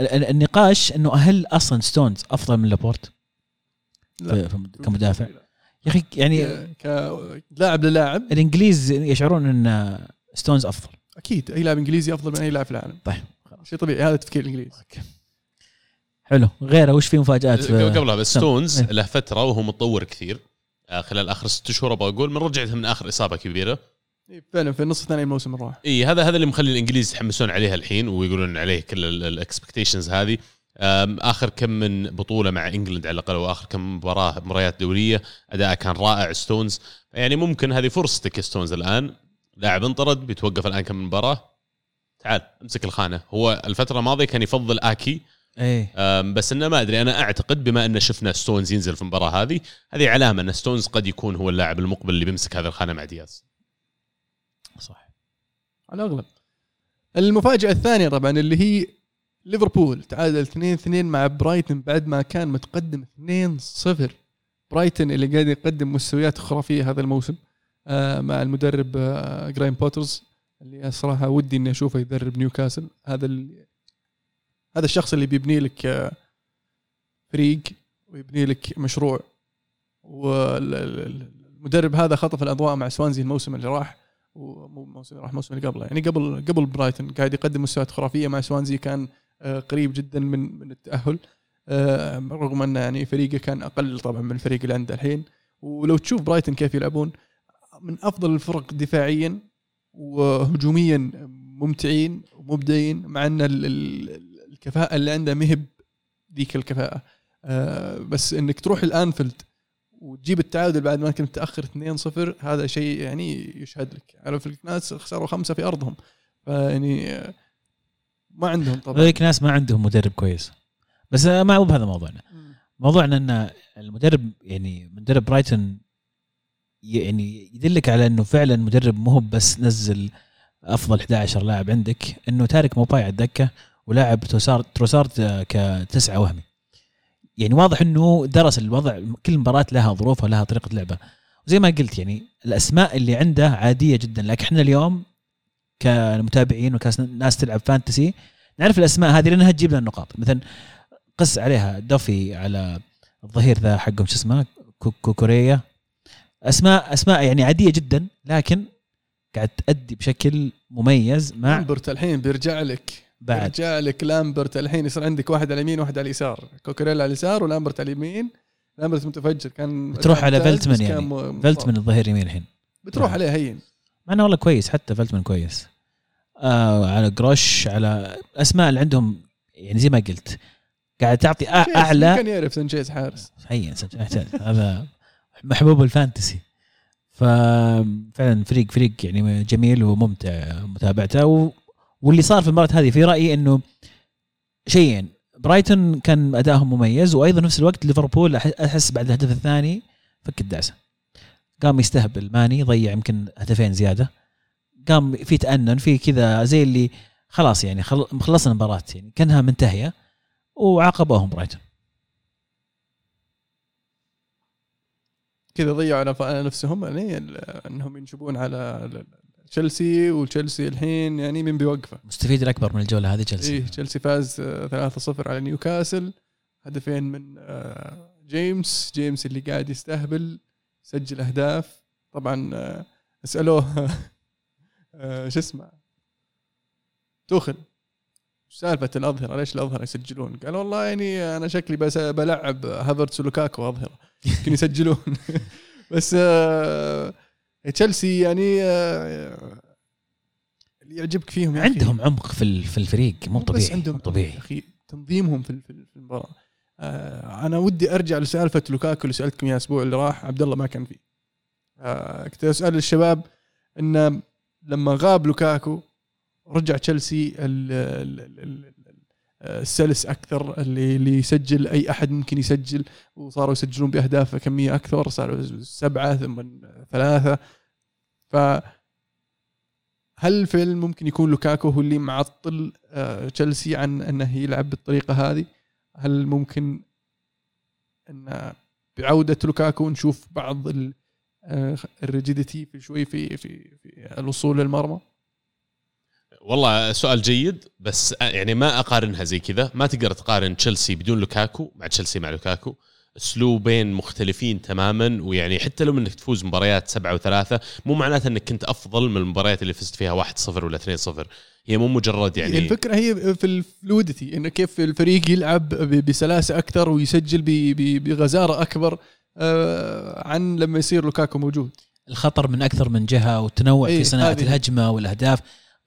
ال- ال- النقاش إنه هل أصلا ستونز أفضل من لابورت كمدافع يا أخي يعني كلاعب للاعب. الإنجليز يشعرون إن ستونز أفضل. أكيد أي لاعب إنجليزي أفضل من أي لاعب في العالم. طيب شيء طبيعي هذا تفكير الانجليز حلو. غيره وش في مفاجآت؟ في- قبلها بس. ستونز إيه. له فترة وهو متطور كثير. آه، خلال آخر ست شهور أبغى أقول من رجعته من آخر إصابة كبيرة. إيه، فعلا في النص الثاني الموسم راح اي هذا هذا اللي مخلي الإنجليز يتحمسون عليها الحين ويقولون عليه كل ال expectations هذه. آخر كم من بطولة مع إنجلند على الأقل وآخر كم مباراة مباريات دوريه اداءه كان رائع ستونز. يعني ممكن هذه فرصتك ستونز الآن. لاعب انطرد بيتوقف الآن كم مباراة. تعال امسك الخانة. هو الفترة الماضية كان يفضل آكي. إيه. بس إنه ما أدري أنا أعتقد بما إن شفنا ستونز ينزل في المباراة هذه هذه علامة إن ستونز قد يكون هو اللاعب المقبل اللي بيمسك هذه الخانة مع دياز. صح. على الأغلب. المفاجأة الثانية طبعا اللي هي ليفربول تعادل 2-2 مع برايتن بعد ما كان متقدم 2-0 برايتن اللي قاعد يقدم مستويات خرافية هذا الموسم آه، مع المدرب آه، جراهام بوتر اللي الصراحه ودي إني أشوفه يدرب نيوكاسل. هذا ال... هذا الشخص اللي بيبني لك آه، فريق ويبني لك مشروع. والمدرب هذا خطف الأضواء مع سوانزي الموسم اللي راح ومو الموسم اللي راح الموسم اللي قبله. يعني قبل قبل برايتون قاعد يقدم مستويات خرافية مع سوانزي كان قريب جدا من من التأهل. آه، رغم انه يعني فريقه كان أقل طبعا من الفريق اللي عنده الحين. ولو تشوف برايتون كيف يلعبون من أفضل الفرق دفاعيا وهجوميا ممتعين ومبدعين مع أن ال- ال- الكفاءة اللي عنده مهب ذيك الكفاءة. آه، بس إنك تروح الأنفيلد وتجيب التعادل بعد ما كنت متاخر 2-0 هذا شيء يعني يشهد لك. عارف الناس خسروا خمسة في أرضهم. فيعني آه، ما عندهم طبعا. هذيك ناس ما عندهم مدرب كويس. بس ما مو بهذا موضوعنا. موضوعنا إن المدرب يعني مدرب برايتون يعني يدلك على إنه فعلا مدرب مو هو بس نزل أفضل 11 لاعب عندك إنه تارك موباي على الدكة ولاعب تروسارد تروسارد كتسعة وهمي. يعني واضح إنه درس الوضع كل مباراة لها ظروفها لها طريقة لعبه وزي ما قلت يعني الأسماء اللي عنده عادية جدا لكن إحنا اليوم كمتابعين وكناس تلعب فانتسي. نعرف الأسماء هذه لأنها تجيب لنا النقاط مثلا قس عليها دافي على الظهير ذا حقهم شو اسمه؟ كوكوريلا اسماء أسماء يعني عادية جدا لكن قاعد تأدي بشكل مميز مع لامبتي الحين بيرجع لك. بعد. بيرجع لك لامبتي الحين يصير عندك واحد على اليمين وواحد على اليسار. كوكوريلا على اليسار ولامبتي على اليمين. لامبتي متفجر كان بتروح على كان يعني. فيلتمن الظهير يمين الحين. بتروح نعم. عليه هين. مع إنه والله كويس حتى فيلتمن كويس. آه على جروش على أسماء اللي عندهم يعني زي ما قلت قاعد تعطي أعلى. كان يعرف سانشيز حارس. هين هذا محبوب الفانتسي. ففعلا فريق فريق يعني جميل وممتع متابعته. و... واللي صار في المباراة هذه في رأيي إنه شيئين برايتون كان ادائهم مميز وأيضا نفس الوقت ليفربول أحس بعد الهدف الثاني فك الدعسة. قام يستهبل ماني ضيع يمكن هدفين زيادة. قام في تأنن في كذا زي اللي خلاص يعني خل... خلصنا المباراة يعني كأنها منتهية وعاقبوهم برايتون. كذا ضيعوا على- نفسهم يعني إنهم ينشبون على تشيلسي وتشيلسي الحين يعني من بيوقفه. مستفيد الأكبر من الجولة هذه تشيلسي. إيه تشيلسي فاز آه، 3-0 على نيوكاسل. هدفين من آه، جيمس. جيمس اللي قاعد يستهبل سجل أهداف. طبعا اسالوه آه، شو اسمه؟ توخل إيش سالفة الأظهرة ليش الأظهرة يسجلون؟ قال والله يعني أنا شكلي بس بلعب هافرتس ولوكاكو أظهرة. يمكن يسجلون. بس آه، تشيلسي يعني آه، اللي يعجبك فيهم يا أخي عندهم عمق في في الفريق مو بس طبيعي عندهم مو طبيعي. يا أخي تنظيمهم في آه أنا ودي أرجع لسالفة لوكاكو اللي سالتكم اياها الأسبوع اللي راح عبد الله ما كان فيه. آه كنت أسأل الشباب إن لما غاب لوكاكو رجع تشيلسي ال- ال- ال- ال- ال- السلس أكثر اللي اللي يسجل أي أحد ممكن يسجل وصاروا يسجلون بأهداف كمية أكثر صاروا سبعة ثم ثلاثة ف هل فعلا ممكن يكون لوكاكو هو اللي معطل آه، تشيلسي عن إنه يلعب بالطريقة هذه؟ هل ممكن إن بعودة لوكاكو نشوف بعض ال- ال rigidity في شوي في في في الوصول للمرمى؟ والله سؤال جيد بس يعني ما أقارنها زي كذا. ما تقدر تقارن تشيلسي بدون لوكاكو مع تشيلسي مع لوكاكو. أسلوبين مختلفين تماما ويعني حتى لو إنك تفوز مباريات سبعة وثلاثة مو معناته إنك كنت أفضل من المباريات اللي فزت فيها 1-0 ولا 2-0 هي مو مجرد يعني الفكرة هي في الفلوديتي إنه كيف الفريق يلعب بسلاسة أكثر ويسجل بغزارة أكبر. آه، عن لما يصير لوكاكو موجود. الخطر من أكثر من جهة والتنوع إيه، في صناعة هذه. الهجمة والأهداف.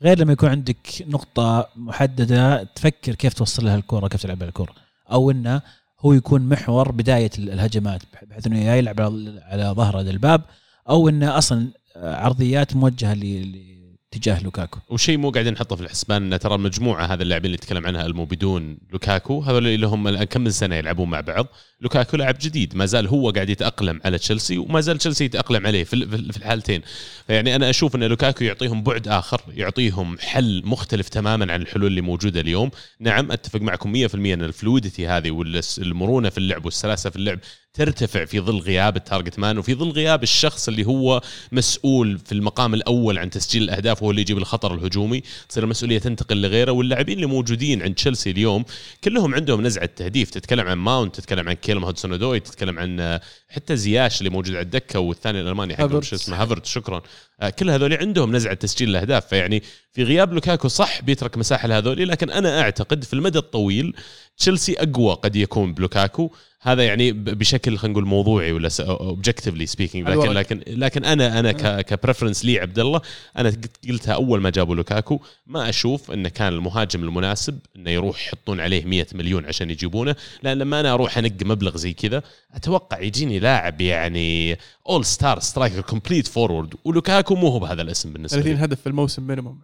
غير لما يكون عندك نقطة محددة تفكر كيف توصل لها الكرة كيف تلعب الكرة. أو إنه هو يكون محور بداية ال- الهجمات بحيث إنه يا يلعب على على ظهره الباب أو إنه أصلا عرضيات موجهة ل- لاتجاه لوكاكو. وشيء مو قاعدين نحطه في الحسبان ان ترى المجموعه هذا اللاعبين اللي تكلم عنها المو بدون لوكاكو هذول اللي هم الآن كم من سنة يلعبون مع بعض. لوكاكو لاعب جديد. ما زال هو قاعد يتأقلم على تشيلسي وما زال تشيلسي يتأقلم عليه في ال- في الحالتين. فيعني أنا أشوف أن لوكاكو يعطيهم بعد آخر يعطيهم حل مختلف تماما عن الحلول اللي موجودة اليوم. نعم أتفق معكم 100% أن ال fluidity هذه والمرونه في اللعب والسلاسة في اللعب ترتفع في ظل غياب ال target man وفي ظل غياب الشخص اللي هو مسؤول في المقام الأول عن تسجيل الأهداف وهو اللي يجيب الخطر الهجومي. تصير المسؤولية تنتقل لغيره واللاعبين اللي موجودين عند تشيلسي اليوم كلهم عندهم نزعة تهديف. تتكلم عن ماونت تتكلم عن كالم هودسون أودوي تتكلم عن حتى زياش اللي موجود على الدكة والثاني الألماني حقهم هافرتز. شو اسمه هافرتز شكرا كل هذول عندهم نزعة تسجيل الأهداف. فيعني في غياب لوكاكو صح بيترك مساحة لهذول لكن أنا أعتقد في المدى الطويل تشيلسي أقوى قد يكون بلوكاكو. هذا يعني بشكل خلينا نقول موضوعي ولا objectively speaking لكن. لكن لكن أنا أنا ك preference لي عبد الله أنا قلت- قلتها أول ما جابوا لوكاكو ما أشوف إنه كان المهاجم المناسب إنه يروح يحطون عليه 100 مليون عشان يجيبونه. لأن لما أنا أروح أنق مبلغ زي كذا أتوقع يجيني لاعب يعني اول star striker complete forward ولوكاكو مو هو بهذا الاسم بالنسبة 30 لي. هدف في الموسم minimum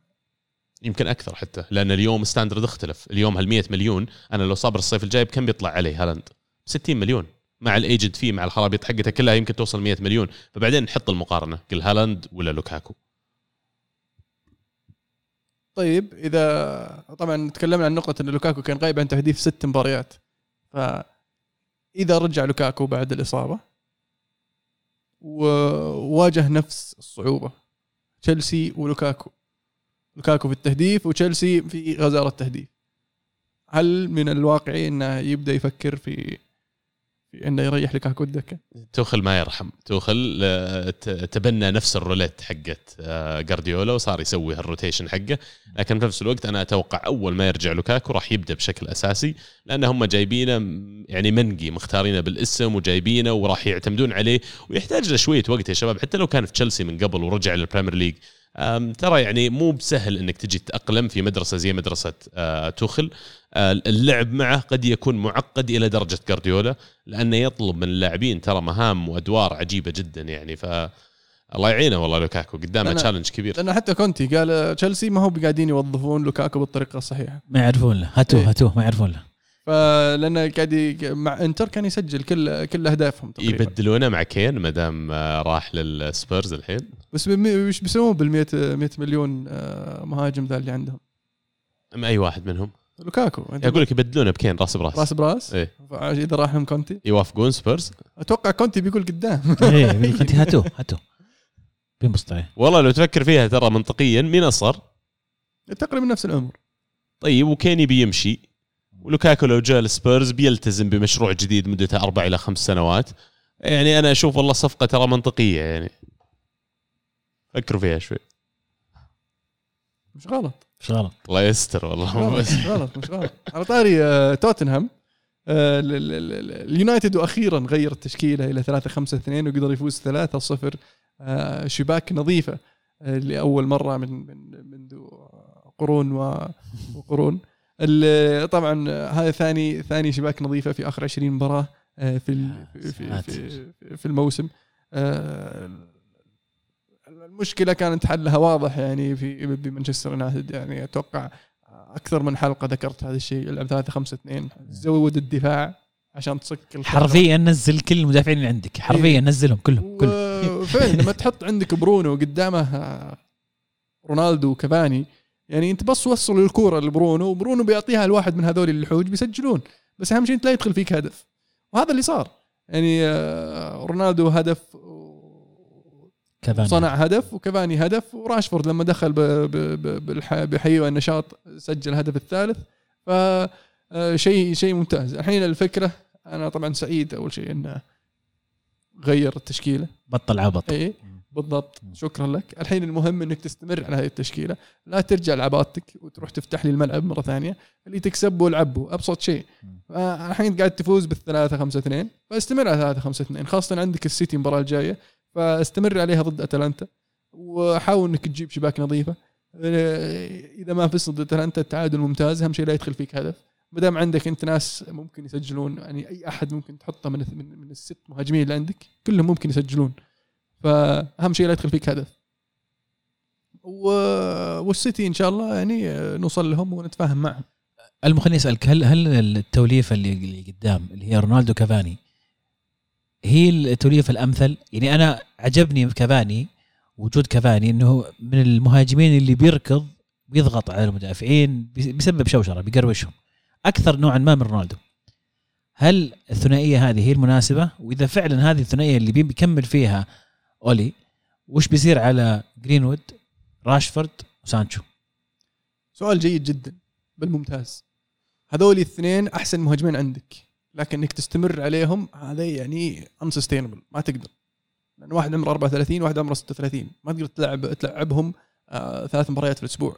يمكن أكثر حتى لأن اليوم standard اختلف. اليوم هال 100 مليون أنا لو صابر الصيف الجاي بكم بيطلع عليه هالاند؟ 60 مليون. مع ال agent فيه مع الخرابيط حقته كلها يمكن توصل 100 مليون. فبعدين نحط المقارنة قل هالاند ولا لوكاكو. طيب إذا طبعا تكلمنا عن نقطة إن لوكاكو كان غايب عن تهديف ست مباريات. فإذا رجع لوكاكو بعد الإصابة وواجه نفس الصعوبة. تشيلسي ولوكاكو. لوكاكو في التهديف وتشيلسي في غزارة تهديف هل من الواقعي إنه يبدأ يفكر في في انه يريح لوكاكو الدكه؟ توخل ما يرحم. توخل تبنى نفس الروليت حقت آه، جارديولا وصار يسوي هال rotation حقه. لكن في نفس الوقت أنا أتوقع أول ما يرجع لوكاكو راح يبدأ بشكل أساسي لأن هم جايبينه يعني منقي مختارينه بالاسم وجايبينه وراح يعتمدون عليه ويحتاج له شوية وقت يا شباب. حتى لو كان في تشيلسي من قبل ورجع للبريمير ليج ترى يعني مو بسهل إنك تجي تتاقلم في مدرسة زي مدرسة آه، توخل. اللعب معه قد يكون معقد إلى درجة جارديولا لأنه يطلب من اللاعبين ترى مهام وأدوار عجيبة جدا يعني ف الله يعينه والله لوكاكو قدامه challenge كبير. لأن حتى كونتي قال تشيلسي ما هو قاعدين يوظفون لوكاكو بالطريقة الصحيحة. ما يعرفون له. هاتوه إيه. هاتوه ما يعرفون له. فلانه قاعد مع إنتر كان يسجل كل كل أهدافهم تقريبا. يبدلونه مع كين ما دام آه، راح للسبيرز الحين. بس وش بيسوون بال 100 100 مليون آه، مهاجم ذا اللي عندهم؟ أي واحد منهم؟ لوكاكو أقول لك يبدلونه بكين راس براس. راس براس؟ إيه. إذا راح لهم كونتي؟ يوافقون سبيرز. أتوقع كونتي بيقول قدام. إيه يقول لك انت هاتوه هاتوه. بينبسط عليه والله لو تفكر فيها ترى منطقيا مين أصغر؟ تقريبا نفس العمر. طيب وكين بيمشي. ولوكاكو لو جاء السبيرز بيلتزم بمشروع جديد مدته أربع إلى خمس سنوات. يعني أنا أشوف والله صفقة ترى منطقية يعني. فكروا فيها شوي. مش غلط. مش غلط الله يستر والله. مش غلط مش غلط على طاري آه، توتنهام آه، ال- ال- ال- ال- اليونايتد وأخيرا غير التشكيله إلى 3 5 2 وقدر يفوز 3 0 آه، شباك نظيفة لأول مرة من من منذ قرون وقرون. ال- طبعا هذا ثاني ثاني شباك نظيفة في آخر 20 مباراة في ال- في في, في, في الموسم. المشكلة كانت حلها واضح يعني في بمانشستر يونايتد. يعني أتوقع أكثر من حلقة ذكرت هذا الشيء العب 3 5 2 زود الدفاع عشان تصك. حرفيا نزل كل المدافعين اللي عندك. حرفيا نزلهم كلهم كلهم. وفعلا لما تحط عندك برونو قدامه آه، رونالدو وكافاني يعني انت بس وصل الكوره لبرونو وبرونو بيعطيها لواحد من هذول الحوج بيسجلون. بس أهم شيء أنت لا يدخل فيك هدف. وهذا اللي صار. يعني آه، رونالدو هدف كفاني. صنع هدف وكافاني هدف وراشفورد لما دخل ب- ب- ب- بالح- بحيوة النشاط سجل الهدف الثالث. ف آه، شيء شيء ممتاز. الحين الفكرة أنا طبعا سعيد أول شيء إنه غير التشكيلة. بطل عبط اي بالضبط. شكرا لك. الحين المهم إنك تستمر على هذه التشكيلة. لا ترجع لعباتك وتروح تفتح لي الملعب مرة ثانية. اللي تكسبه العبه أبسط شيء. الحين قاعد تفوز بالثلاثة خمسة اثنين. فاستمر على ثلاثة خمسة اثنين. خاصة عندك السيتي المباراة الجاية. فاستمر عليها ضد أتلانتا وحاول إنك تجيب شباك نظيفة. إذا ما فزت ضد أتلانتا التعادل ممتاز أهم شيء لا يدخل فيك هدف. ما دام عندك أنت ناس ممكن يسجلون يعني أي أحد ممكن تحطه من من, من الست مهاجمين اللي عندك كلهم ممكن يسجلون. فأهم شيء لا يدخل فيك هدف. و... والسيتي إن شاء الله يعني نوصل لهم ونتفاهم معهم. المهم خليني أسألك هل هل التوليفة اللي قدام اللي هي رونالدو كافاني هي التوليفه الأمثل. يعني أنا عجبني كافاني وجود كافاني إنه من المهاجمين اللي بيركض بيضغط على المدافعين بي- بيسبب شوشرة بيقروشهم. أكثر نوعا ما من رونالدو. هل الثنائية هذه هي المناسبة؟ وإذا فعلا هذه الثنائية اللي بي- بيكمل فيها أولي وش بيصير على جرينوود راشفورد وسانشو؟ سؤال جيد جدا بل ممتاز هذول الاثنين أحسن مهاجمين عندك. لكن إنك تستمر عليهم هذا يعني unsustainable ما تقدر. لأن واحد عمره 34 واحد عمره 36 ما تقدر تلعب تلعبهم آه ثلاث مباريات في الأسبوع.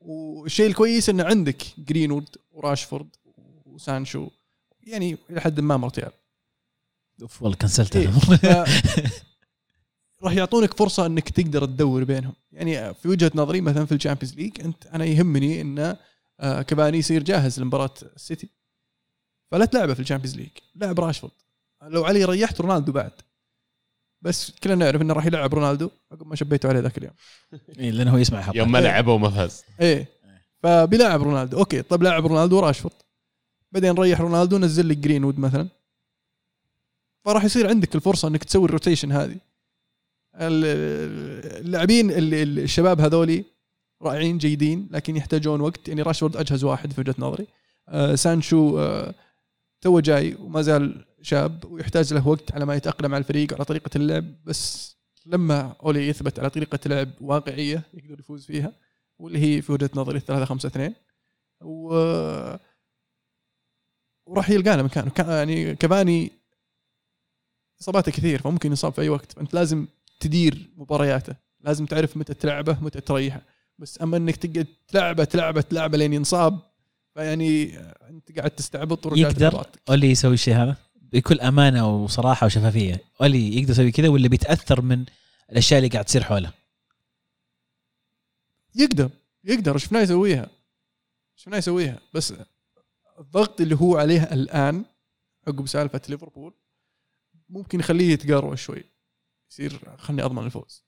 والشيء الكويس انه عندك جرينوود وراشفورد وسانشو يعني إلى حد ما مرتيال. أوف والله كنسلت إيه. راح يعطونك فرصة إنك تقدر تدور بينهم. يعني في وجهة نظري مثلا في الشامبيونز ليج أنت أنا يهمني إن آه، كفاني يصير جاهز لمباراة السيتي فلا تلعبه في الشامبيونز ليج. لعب راشفورد. لو علي ريحت رونالدو بعد. بس كلنا نعرف إنه راح يلعب رونالدو. عقب ما شبيته عليه ذاك اليوم. إيه، لأنه هو يسمع يوم ما إيه. لعبه وما فاز. إيه. فبيلعب رونالدو. okay طب لاعب رونالدو وراشفورد. بعدين ريح رونالدو نزل لك جرينوود مثلا. فراح يصير عندك الفرصة إنك تسوي ال rotation هذه. ال- اللاعبين الشباب هذولي رائعين جيدين لكن يحتاجون وقت. يعني راشفورد أجهز واحد في وجهة نظري. آه سانشو آه تو جاي وما زال شاب ويحتاج له وقت على ما يتأقلم على الفريق وعلى طريقة اللعب بس لما أولي يثبت على طريقة لعب واقعية يقدر يفوز فيها واللي هي في وجهة نظري 3 5 2 و وراح يلقى له مكانه. كا- يعني كفاني إصاباته كثير فممكن يصاب في أي وقت. فأنت لازم تدير مبارياته لازم تعرف متى تلعبه متى تريحه. بس أما إنك تقعد تلعبه تلعبه تلعبه لين ينصاب فيعني انت قاعد تستعبط ورجعت يقدر. أولي يسوي الشيء هذا؟ بكل أمانة وصراحة وشفافية. أولي يقدر يسوي كذا ولا بيتأثر من الأشياء اللي قاعد تصير حوله. يقدر يقدر. شفناه يسويها؟ شفناه يسويها؟ بس الضغط اللي هو عليه الآن عقب سالفة ليفربول ممكن يخليه يتقروى شوي. يصير خلني أضمن الفوز.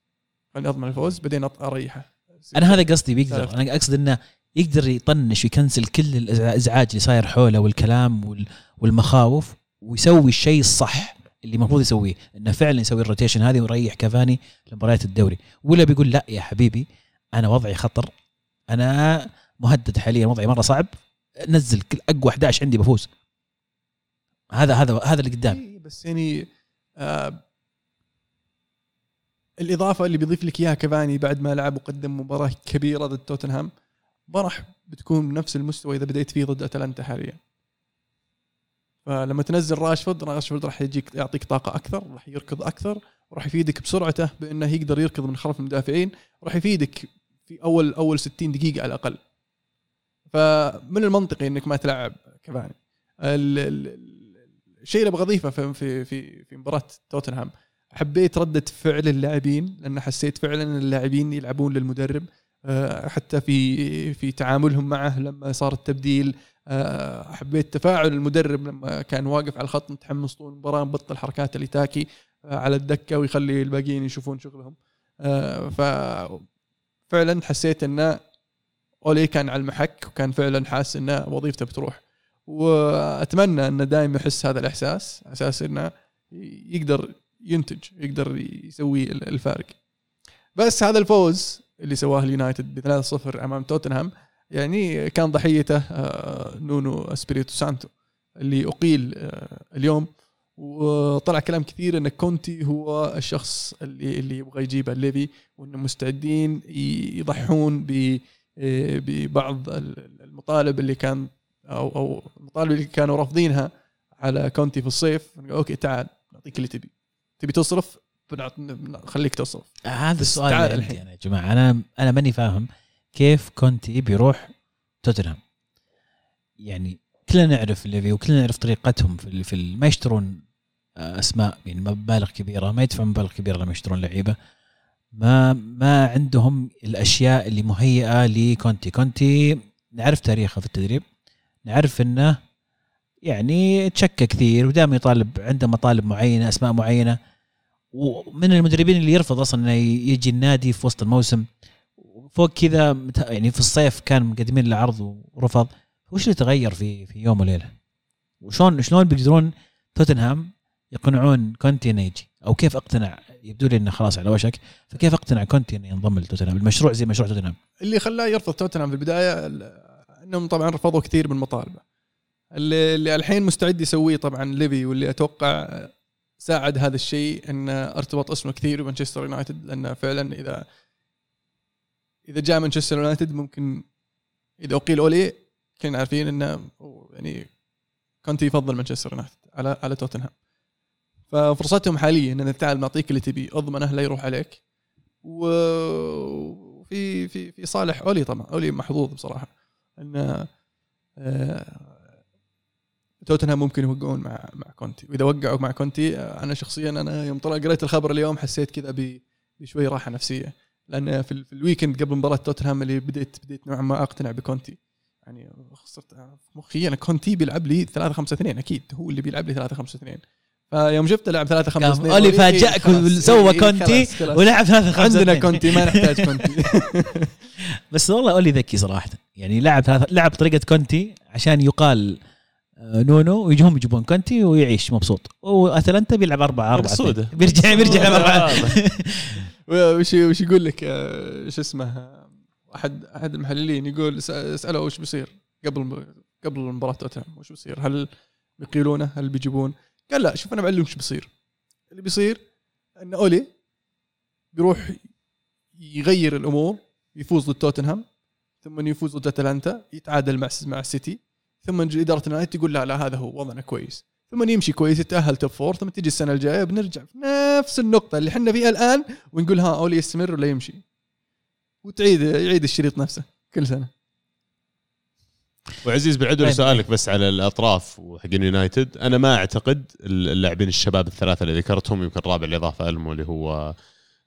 خلني أضمن الفوز بعدين أريحه. أنا هذا قصدي بيقدر. أنا أقصد إنه يقدر يطنش ويكنسل كل الازعاج اللي صاير حوله والكلام وال- والمخاوف ويسوي الشيء الصح اللي المفروض يسويه. إنه فعلا يسوي ال rotation هذه ويريح كافاني لمباريات الدوري. ولا بيقول لا يا حبيبي أنا وضعي خطر. أنا مهدد حاليا وضعي مرة صعب. نزل كل أقوى 11 عندي بفوز. هذا هذا هذا اللي قدام إيه، بس يعني آه الإضافة اللي بيضيف لك إياها كفاني بعد ما لعب وقدم مباراة كبيرة ضد توتنهام ما راح بتكون بنفس المستوى إذا بديت فيه ضد أتلانتا حاليا. فلما تنزل راشفورد راشفورد راح يجيك يعطيك طاقة أكثر راح يركض أكثر وراح يفيدك بسرعته بأنه يقدر يركض من خلف المدافعين راح يفيدك في أول أول 60 دقيقة على الأقل. فمن المنطقي إنك ما تلعب كفاني. ال- ال- الشيء اللي أبغى أضيفه في في في في مباراة توتنهام حبيت ردة فعل اللاعبين لأن حسيت فعلا إن اللاعبين يلعبون للمدرب. حتى في في تعاملهم معه لما صار التبديل آه، حبيت تفاعل المدرب لما كان واقف على الخط متحمس طول المباراة مبطل حركات الإتاكي آه، على الدكة ويخلي الباقيين يشوفون شغلهم. آه، ف فعلا حسيت إنه أولي كان على المحك وكان فعلا حاس إنه وظيفته بتروح. وأتمنى إنه دائما يحس هذا الإحساس على أساس إنه يقدر ينتج يقدر يسوي الفارق. بس هذا الفوز اللي سواه اليونايتد ب 3-0 أمام توتنهام. يعني كان ضحيته آه، نونو اسبيريتو سانتو اللي أقيل آه، اليوم. وطلع كلام كثير إن كونتي هو الشخص اللي اللي يبغى يجيبه ليفي وإنه مستعدين يضحون آه، ببعض ال- المطالب اللي كان أو أو المطالب اللي كانوا رافضينها على كونتي في الصيف. okay تعال نعطيك اللي تبي. تبي تصرف؟ بنعط- نخليك تصرف. هذا السؤال اللي عندي. أنا يا جماعة. أنا أنا ماني فاهم كيف كونتي بيروح توتنهام. يعني كلنا نعرف ليفي وكلنا نعرف طريقتهم في في ما يشترون آه، أسماء. يعني مبالغ كبيرة ما يدفعون مبالغ كبيرة لما يشترون لعيبة. ما ما عندهم الأشياء اللي مهيئة لكونتي. كونتي نعرف تاريخه في التدريب. نعرف إنه يعني تشكى كثير ودائما يطالب عنده مطالب معينة أسماء معينة. ومن المدربين اللي يرفض أصلا إنه يجي النادي في وسط الموسم. فوق كذا يعني في الصيف كان مقدمين له عرض ورفض. وش اللي تغير في في يوم وليلة؟ وشلون شلون بيقدرون توتنهام يقنعون كونتي إنه يجي؟ أو كيف أقتنع؟ يبدو لي إنه خلاص على وشك. فكيف أقتنع كونتي إنه ينضم لتوتنهام؟ المشروع زي مشروع توتنهام. اللي خلاه يرفض توتنهام في البداية ال- إنهم طبعا رفضوا كثير من مطالبه. اللي, اللي الحين مستعد يسويه طبعا ليفي واللي أتوقع ساعد هذا الشيء إن أرتبط اسمه كثير بمانشستر يونايتد لأن فعلا إذا إذا جاء مانشستر يونايتد ممكن إذا أقيل أولي كلنا عارفين إنه يعني كنت يفضل مانشستر يونايتد على على توتنهام. ففرصتهم حاليا إن تعال نعطيك اللي تبيه أضمنه لا يروح عليك. وفي في في صالح أولي طبعا أولي محظوظ بصراحة. إن آه، توتنهام ممكن يوقعون مع مع كونتي. وإذا وقعوا مع كونتي آه، أنا شخصيا أنا يوم طلع قريت الخبر اليوم حسيت كذا بشوي راحة نفسية. لأن في, ال- في ال weekend قبل مباراة توتنهام اللي بديت بديت نوعا ما أقتنع بكونتي. يعني صرت في مخي أنا كونتي بيلعب لي 3 5 2 أكيد. هو اللي بيلعب لي 3 5 2 فيوم شفته لعب 3 5 2 أولي فاجأك وسوى كونتي ولعب ثلاثة خمسة عندنا اثنين. كونتي ما نحتاج كونتي. بس والله أولي ذكي صراحة. يعني لعب ثلاثة لعب طريقة كونتي عشان يقال آه، نونو ويجون يجيبون كونتي ويعيش مبسوط. واتلانتا بيلعب 4 4 مقصودة. بيرجع بيرجع يلعب 4 وش وش يقول لك؟ آه، شو اسمه؟ آه، احد أحد المحللين يقول اس- اساله وش بيصير قبل قبل مباراة توتنهام وش بيصير؟ هل بيقيلونه؟ هل بيجيبون؟ قال لا شوف أنا بعلمك وش بيصير. اللي بيصير إن أولي بيروح يغير الأمور يفوز ضد توتنهام ثم يفوز ضد أتلانتا يتعادل مع مع السيتي ثم إدارة اليونايتد تقول لا لا هذا هو وضعنا كويس. ثم يمشي كويس يتأهل top four ثم تجي السنة الجاية بنرجع في نفس النقطة اللي إحنا فيها الآن ونقول ها أولي يستمر ولا يمشي؟ وتعيد يعيد الشريط نفسه كل سنة. وعزيز بالعدل طيب. سؤالك بس على الأطراف وحق اليونايتد. أنا ما أعتقد اللاعبين الشباب الثلاثة اللي ذكرتهم يمكن الرابع الإضافة ألمو اللي هو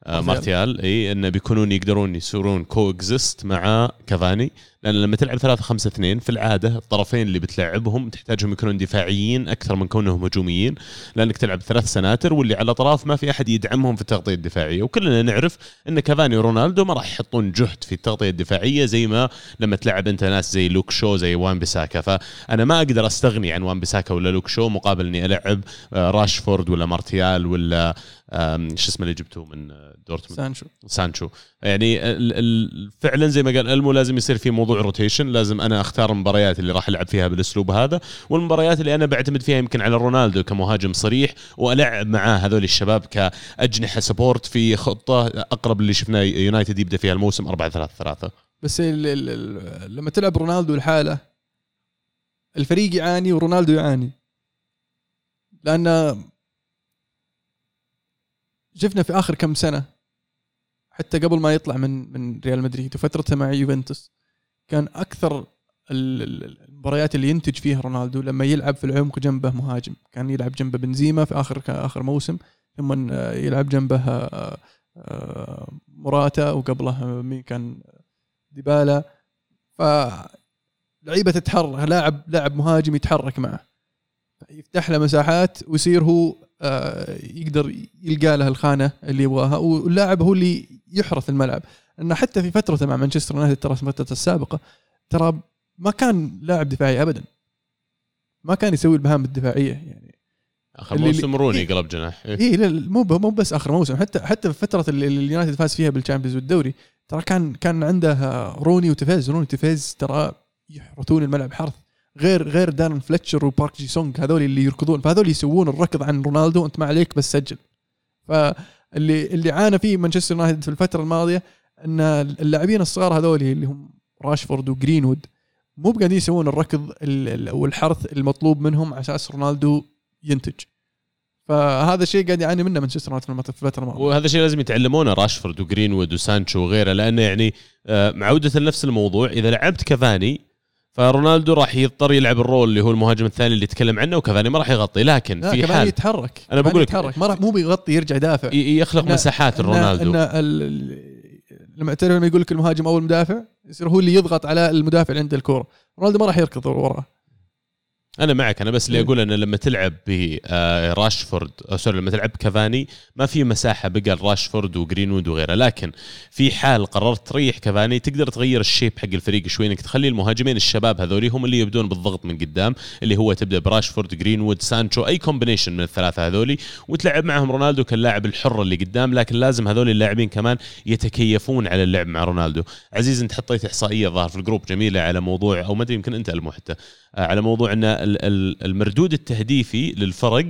آه، مارتيال. مارتيال. إي انه بيكونون يقدرون يصيرون co-exist مع كافاني. لأن لما تلعب 3 5 2 في العادة الطرفين اللي بتلعبهم تحتاجهم يكونون دفاعيين أكثر من كونهم هجوميين لأنك تلعب ثلاث سناتر واللي على الأطراف ما في أحد يدعمهم في التغطية الدفاعية. وكلنا نعرف إن كافاني ورونالدو ما راح يحطون جهد في التغطية الدفاعية زي ما لما تلعب أنت ناس زي لوك شو زي وان بيساكا. فأنا ما أقدر أستغني عن وان بيساكا ولا لوك شو مقابل إني ألعب آه، راشفورد ولا مارتيال ولا شو اسمه اللي جبتوه من آه، دورتموند؟ سانشو. سانشو. يعني ال- ال- فعلا زي ما قال ألمو لازم يصير في موضوع rotation لازم أنا أختار المباريات اللي راح ألعب فيها بالأسلوب هذا والمباريات اللي أنا بعتمد فيها يمكن على رونالدو كمهاجم صريح وألعب معاه هذول الشباب كأجنحة support في خطة أقرب اللي شفناه يونايتد يبدأ فيها الموسم 4 3 3 بس ال ال ال لما تلعب رونالدو الحالة الفريق يعاني ورونالدو يعاني. لأن شفنا في آخر كم سنة حتى قبل ما يطلع من من ريال مدريد وفترته مع يوفنتوس كان ال- المباريات اللي ينتج فيها رونالدو لما يلعب في العمق جنبه مهاجم. كان يلعب جنبه بنزيما في آخر آخر موسم ثم يلعب جنبه آه، آه، موراتا وقبله مين كان؟ ديبالا. ف لعيبه تتحرك لاعب لاعب مهاجم يتحرك معه. يفتح له مساحات ويصير هو يقدر يلقى له الخانة اللي يبغاها واللاعب هو اللي يحرث الملعب. إنه حتى في فترته مع مانشستر يونايتد ترى في فترته السابقة ترى ما كان لاعب دفاعي ابدا. ما كان يسوي المهام الدفاعية يعني. آخر موسم روني إيه. قلب جناح. إيه. اي لا لا، مو مو بس آخر موسم حتى حتى في فترة اللي اليونايتد فاز فيها بال champions والدوري ترى كان كان عنده آه، روني وتيفيز روني وتيفيز ترى يحرثون الملعب حرث. غير غير دارن فلتشر وبارك جي سونج هذول اللي يركضون فهذول يسوون الركض عن رونالدو انت ما عليك بس سجل. فاللي اللي عانى فيه مانشستر يونايتد في الفترة الماضية إن اللاعبين الصغار هذول اللي هم راشفورد وجرينوود مو قاعدين يسوون الركض ال- ال- والحرث المطلوب منهم على أساس رونالدو ينتج. فهذا الشيء قاعد يعاني منه مانشستر يونايتد في الفترة الماضية. وهذا الشيء لازم يتعلمونه راشفورد وجرينوود وسانشو وغيره لأنه يعني آه، معودة لنفس الموضوع إذا لعبت كافاني فرونالدو راح يضطر يلعب ال role اللي هو المهاجم الثاني اللي تكلم عنه وكافاني ما راح يغطي لكن لا في كمان حال يتحرك. كمان بقول يتحرك. ما راح مو بيغطي يرجع يدافع. يخلق إن- مساحات إن- رونالدو لما تعرف لما يقول لك المهاجم أول مدافع يصير هو اللي يضغط على المدافع اللي عنده الكورة. رونالدو ما راح يركض وراه أنا معك أنا بس اللي. أقول إنه لما تلعب براشفورد أو sorry لما تلعب كافاني ما في مساحة بقى لراشفورد وجرينوود وغيره لكن في حال قررت تريح كافاني تقدر تغير ال shape حق الفريق شوي إنك تخلي المهاجمين الشباب هذول هم اللي يبدون بالضغط من قدام اللي هو تبدأ براشفورد جرينوود سانشو أي combination من الثلاثة هذول وتلعب معهم رونالدو كاللاعب الحر اللي قدام لكن لازم هذول اللاعبين كمان يتكيفون على اللعب مع رونالدو عزيز أنت حطيت إحصائية ظهر في ال group جميلة على موضوع أو ما أدري يمكن أنت المو حتى آه، على موضوع إن ال- ال- المردود التهديفي للفرق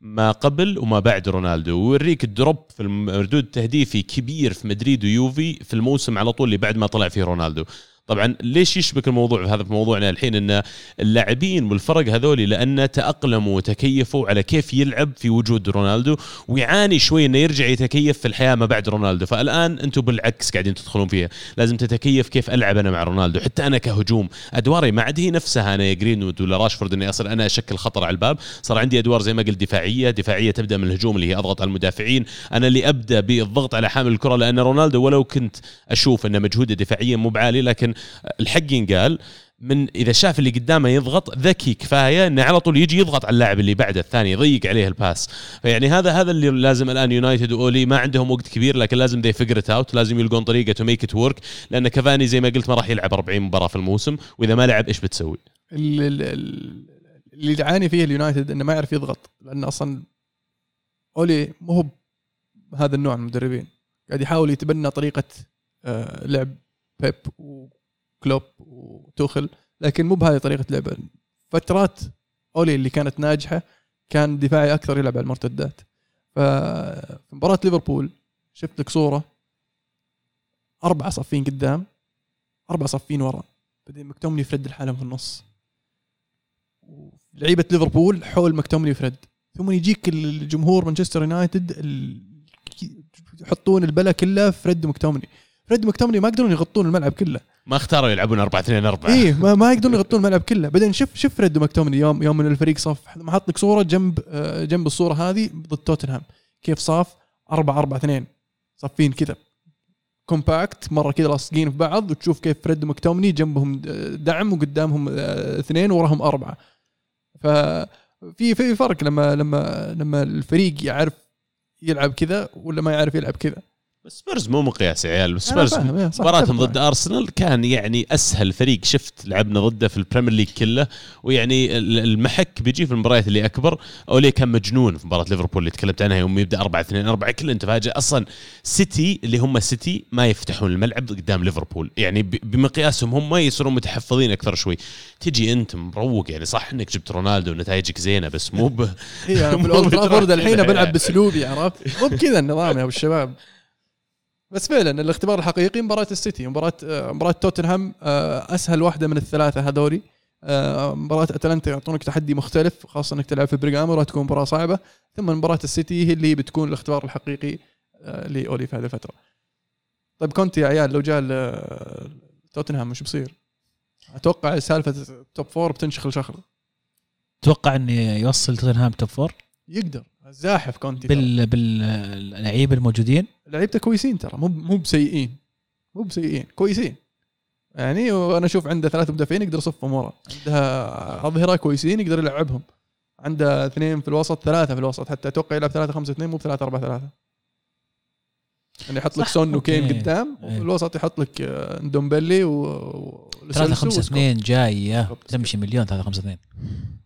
ما قبل وما بعد رونالدو. ويوريك ال drop في المردود التهديفي كبير في مدريد ويوفي في الموسم على طول اللي بعد ما طلع فيه رونالدو. طبعا ليش يشبك الموضوع هذا في موضوعنا الحين إن اللاعبين والفرق هذول لأن تأقلموا وتكيفوا على كيف يلعب في وجود رونالدو ويعاني شوي إنه يرجع يتكيف في الحياة ما بعد رونالدو. فالآن أنتم بالعكس قاعدين تدخلون فيها. لازم تتكيف كيف ألعب أنا مع رونالدو. حتى أنا كهجوم أدواري ما عاد هي نفسها. أنا يا جرينوود ولا راشفورد إني أصير أنا أشكل خطر على الباب. صار عندي أدوار زي ما قلت دفاعية. دفاعية تبدأ من الهجوم اللي هي أضغط على المدافعين. أنا اللي أبدأ بالضغط على حامل الكرة لأن رونالدو ولو كنت أشوف إنه مجهوده دفاعيا مو بعالي لكن الحق ينقال من إذا شاف اللي قدامه يضغط ذكي كفاية إنه على طول يجي يضغط على اللاعب اللي بعده الثاني يضيق عليه ال pass فيعني هذا هذا اللي لازم الآن يونايتد وأولي ما عندهم وقت كبير لكن لازم they figure out لازم يلقون طريقة to make it work لأن كافاني زي ما قلت ما راح يلعب 40 مباراة في الموسم وإذا ما لعب إيش بتسوي؟ ال- ال- ال- اللي يعاني فيه اليونايتد إنه ما يعرف يضغط لأن أصلا أولي مو هو هذا النوع من المدربين قاعد يحاول يتبنى طريقة آه، لعب بيب وكلوب وتوخل لكن مو بهذه طريقة لعبه. فترات أولي اللي كانت ناجحة كان دفاعي أكثر يلعب على المرتدات. ففي مباراة ليفربول شفت لك صورة. أربعة صفين قدام أربعة صفين ورا. بعدين مكتومني يفرد الحالم في النص. لعيبة ليفربول حول مكتومني يفرد ثم يجيك الجمهور مانشستر يونايتد يحطون البلا كلها في فريد مكتومني فريد مكتومني ما يقدرون يغطون الملعب كله. ما اختاروا يلعبون 4 2 4 إيه ما, ما يقدرون يغطون الملعب كله. بعدين شوف شوف فريد مكتومني يوم يوم من الفريق صف. ما حط لك صورة جنب آه، جنب الصورة هذه ضد توتنهام. كيف صاف؟ 4 4 2 صفين كذا. كومباكت مرة كذا لاصقين في بعض وتشوف كيف فريد مكتومني جنبهم آه، دعم وقدامهم آه، اثنين وراهم أربعة. ففي في فرق لما لما لما الفريق يعرف يلعب كذا ولا ما يعرف يلعب كذا. بس سبيرز مو مقياس يا عيال أنا سبيرز إيه، مباراتهم ضد أرسنال كان يعني أسهل فريق شفت لعبنا ضده في ال Premier League كله ويعني ال- المحك بيجي في المباريات اللي أكبر. أولي كان مجنون في مباراة ليفربول اللي تكلمت عنها يوم يبدأ 4 2 4 كل انت فاجئ أصلا سيتي اللي هم سيتي ما يفتحون الملعب قدام ليفربول يعني بمقياسهم هم يصيرون متحفظين أكثر شوي. تجي أنت مروق يعني صح إنك جبت رونالدو ونتائجك زينة بس مو ب... بتروح. الحين بلعب. باسلوبي عرفت؟ مو بكذا النظام يا أبو الشباب. بس فعلا الاختبار الحقيقي مباراة السيتي مباراة آه، مباراة توتنهام آه، أسهل واحدة من الثلاثة هذولي. آه، مباراة أتلانتا يعطونك تحدي مختلف خاصة إنك تلعب في بريغامو راح تكون مباراة صعبة. ثم مباراة السيتي هي اللي بتكون الاختبار الحقيقي لأولي في هذه الفترة. طيب كونتي يا عيال لو جاء توتنهام وش بصير؟ أتوقع سالفة top four بتنشخل شخل أتوقع انه يوصل توتنهام top four؟ يقدر. زاحف كونتي. بال باللعيبه الموجودين؟ لعيبته كويسين ترى مو مو بسيئين. مو بسيئين كويسين. يعني وأنا أشوف عنده ثلاث مدافعين يقدر يصفهم ورا. عندها اظهره كويسين يقدر يلعبهم. عنده اثنين في الوسط ثلاثة في الوسط حتى. أتوقع يلعب ثلاثة خمسة اثنين مو بثلاثة أربعة ثلاثة. يعني يحط لك سون وكين. قدام وفي إيه. الوسط يحط لك آه، ندومبلي و و- 3 لوسيلسو 5 وسكوت. 2 جاية. تمشي مليون 3 5 2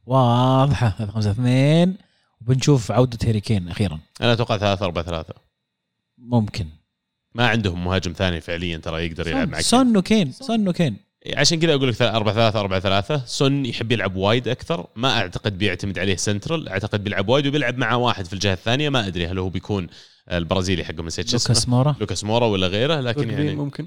واضحة. 3 5 2 وبنشوف عودة هاري كين أخيرا. أنا أتوقع 3 4 3 ممكن. ما عندهم مهاجم ثاني فعليا ترى يقدر يلعب معك. سون وكين سون وكين. عشان كذا أقول لك 4 3 4 3 سون يحب يلعب وايد أكثر. ما أعتقد بيعتمد عليه سنترال. أعتقد بيلعب وايد وبيلعب مع واحد في الجهة الثانية. ما أدري هل هو بيكون البرازيلي حقهم نسيت لوكاس مورا. لوكاس مورا ولا غيره لكن يعني ممكن.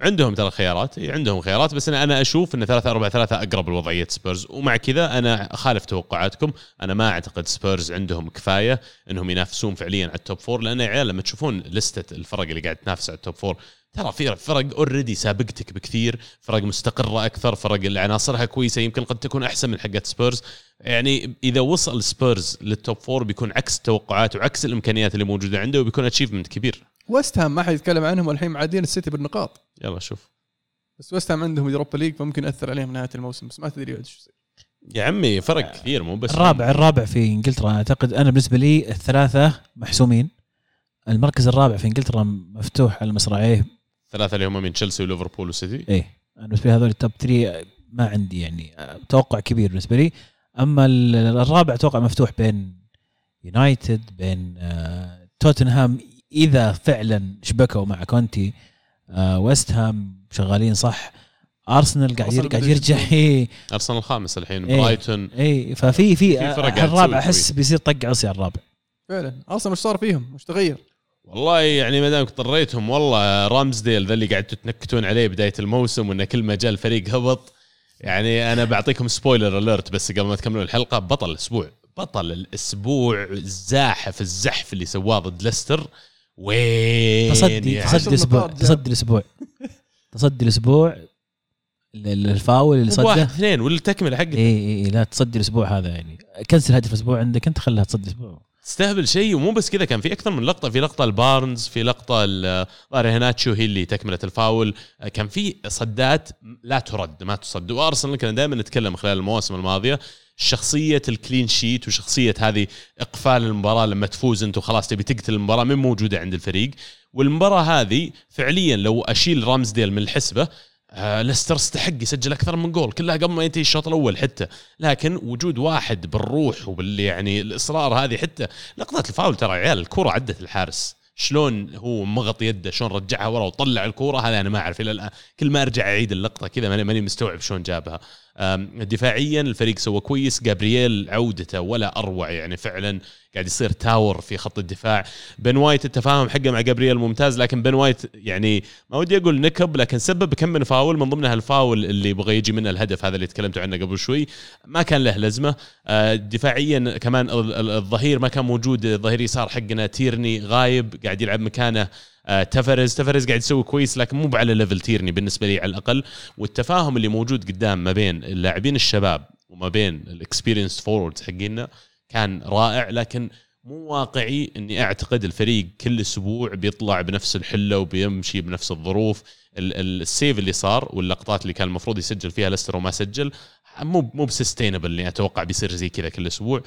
عندهم ترى خيارات عندهم خيارات بس أنا أنا أشوف إن 3 4 3 أقرب لوضعية سبيرز. ومع كذا أنا أخالف توقعاتكم. أنا ما أعتقد سبيرز عندهم كفاية إنهم ينافسون فعليا على ال top four لأن يا عيال لما تشوفون لستة الفرق اللي قاعد تنافس على ال top four ترى في فرق already سابقتك بكثير فرق مستقرة أكثر فرق اللي عناصرها كويسة يمكن قد تكون أحسن من حقت سبيرز يعني إذا وصل سبيرز لل top four بيكون عكس التوقعات وعكس الإمكانيات اللي موجودة عنده وبيكون achievement كبير. ويست هام ما حد يتكلم عنهم والحين معدين السيتي بالنقاط. يلا شوف. بس ويست هام عندهم Europa League فممكن يأثر عليهم نهاية الموسم بس ما تدري وش يصير. يا عمي فرق كثير مو بس الرابع الرابع في إنجلترا أعتقد أنا بالنسبة لي الثلاثة محسومين. المركز الرابع في إنجلترا مفتوح على مصراعيه ثلاثة اللي هم من تشيلسي وليفربول وسيتي. إيه. أنا بالنسبة لي هذول ال top 3 ما عندي يعني توقع كبير بالنسبة لي. أما ال- الرابع أتوقع مفتوح بين يونايتد بين آه، توتنهام إذا فعلا شبكوا مع كونتي آه، ويست هام شغالين صح. ارسنال قاعد أرسنال قاعد يرجع. ارسنال الخامس الحين إيه. برايتون إيه. ففي في الرابع أحس بيصير طق عصي على الرابع. فعلا. ارسنال وش صار فيهم؟ وش تغير؟ والله يعني ما دامك اضطريتهم والله رامزديل ذا اللي قاعد تنكتون عليه بداية الموسم وانه كل ما جاء الفريق هبط. يعني أنا بعطيكم spoiler alert بس قبل ما تكملون الحلقة بطل الأسبوع بطل الأسبوع زاحف الزحف اللي سواه ضد ليستر. وين تصدي يعني؟ تصدي الأسبوع. تصدي الأسبوع. تصدي الأسبوع ال- ال- الفاول اللي واحد صده اثنين والتكملة حقه اي اي لا تصدي الأسبوع هذا يعني. كنسل هدف الأسبوع عندك أنت خليها تصدي الأسبوع. تستهبل شيء ومو بس كذا كان في أكثر من لقطة في لقطة البارنز في لقطة ظاهر هناتشو هي اللي تكمله الفاول. كان في صدات لا ترد ما تصد. وأرسنال كنا دائما نتكلم خلال المواسم الماضية شخصية الكلين شيت وشخصية هذه إقفال المباراة لما تفوز أنت وخلاص تبي تقتل المباراة من موجودة عند الفريق. والمباراة هذه فعليا لو أشيل رامزديل من الحسبة آه ليستر استحق يسجل أكثر من جول. كلها قبل ما ينتهي الشوط الأول حتى. لكن وجود واحد بالروح وبال يعني الإصرار هذه حتى. لقطه الفاول ترى يا عيال الكره عدت الحارس. شلون هو مغط يده شلون رجعها ورا وطلع الكورة هذا أنا ما أعرف. إلى الآن كل ما أرجع أعيد اللقطة كذا ماني مستوعب شلون جابها. دفاعيا الفريق سوى كويس. جابرييل عودته ولا أروع يعني فعلا. قاعد يصير tower في خط الدفاع. بن وايت التفاهم حقه مع جابرييل ممتاز لكن بن وايت يعني ما ودي أقول نكب لكن سبب كم من فاول من ضمنها الفاول اللي يبغى يجي منه الهدف هذا اللي تكلمتوا عنه قبل شوي. ما كان له لازمه آه، دفاعيا كمان ال- ال- الظهير ما كان موجود الظهير يسار حقنا تيرني غايب قاعد يلعب مكانه آه، تفاريز تفاريز قاعد يسوي كويس لكن مو على level تيرني بالنسبة لي على الأقل. والتفاهم اللي موجود قدام ما بين اللاعبين الشباب وما بين ال experienced forwards حقينا كان رائع لكن مو واقعي إني أعتقد الفريق كل أسبوع بيطلع بنفس الحلة وبيمشي بنفس الظروف. ال- ال- ال save اللي صار واللقطات اللي كان المفروض يسجل فيها ليستر وما سجل مو مو ب sustainable إني أتوقع بيصير زي كذا كل أسبوع.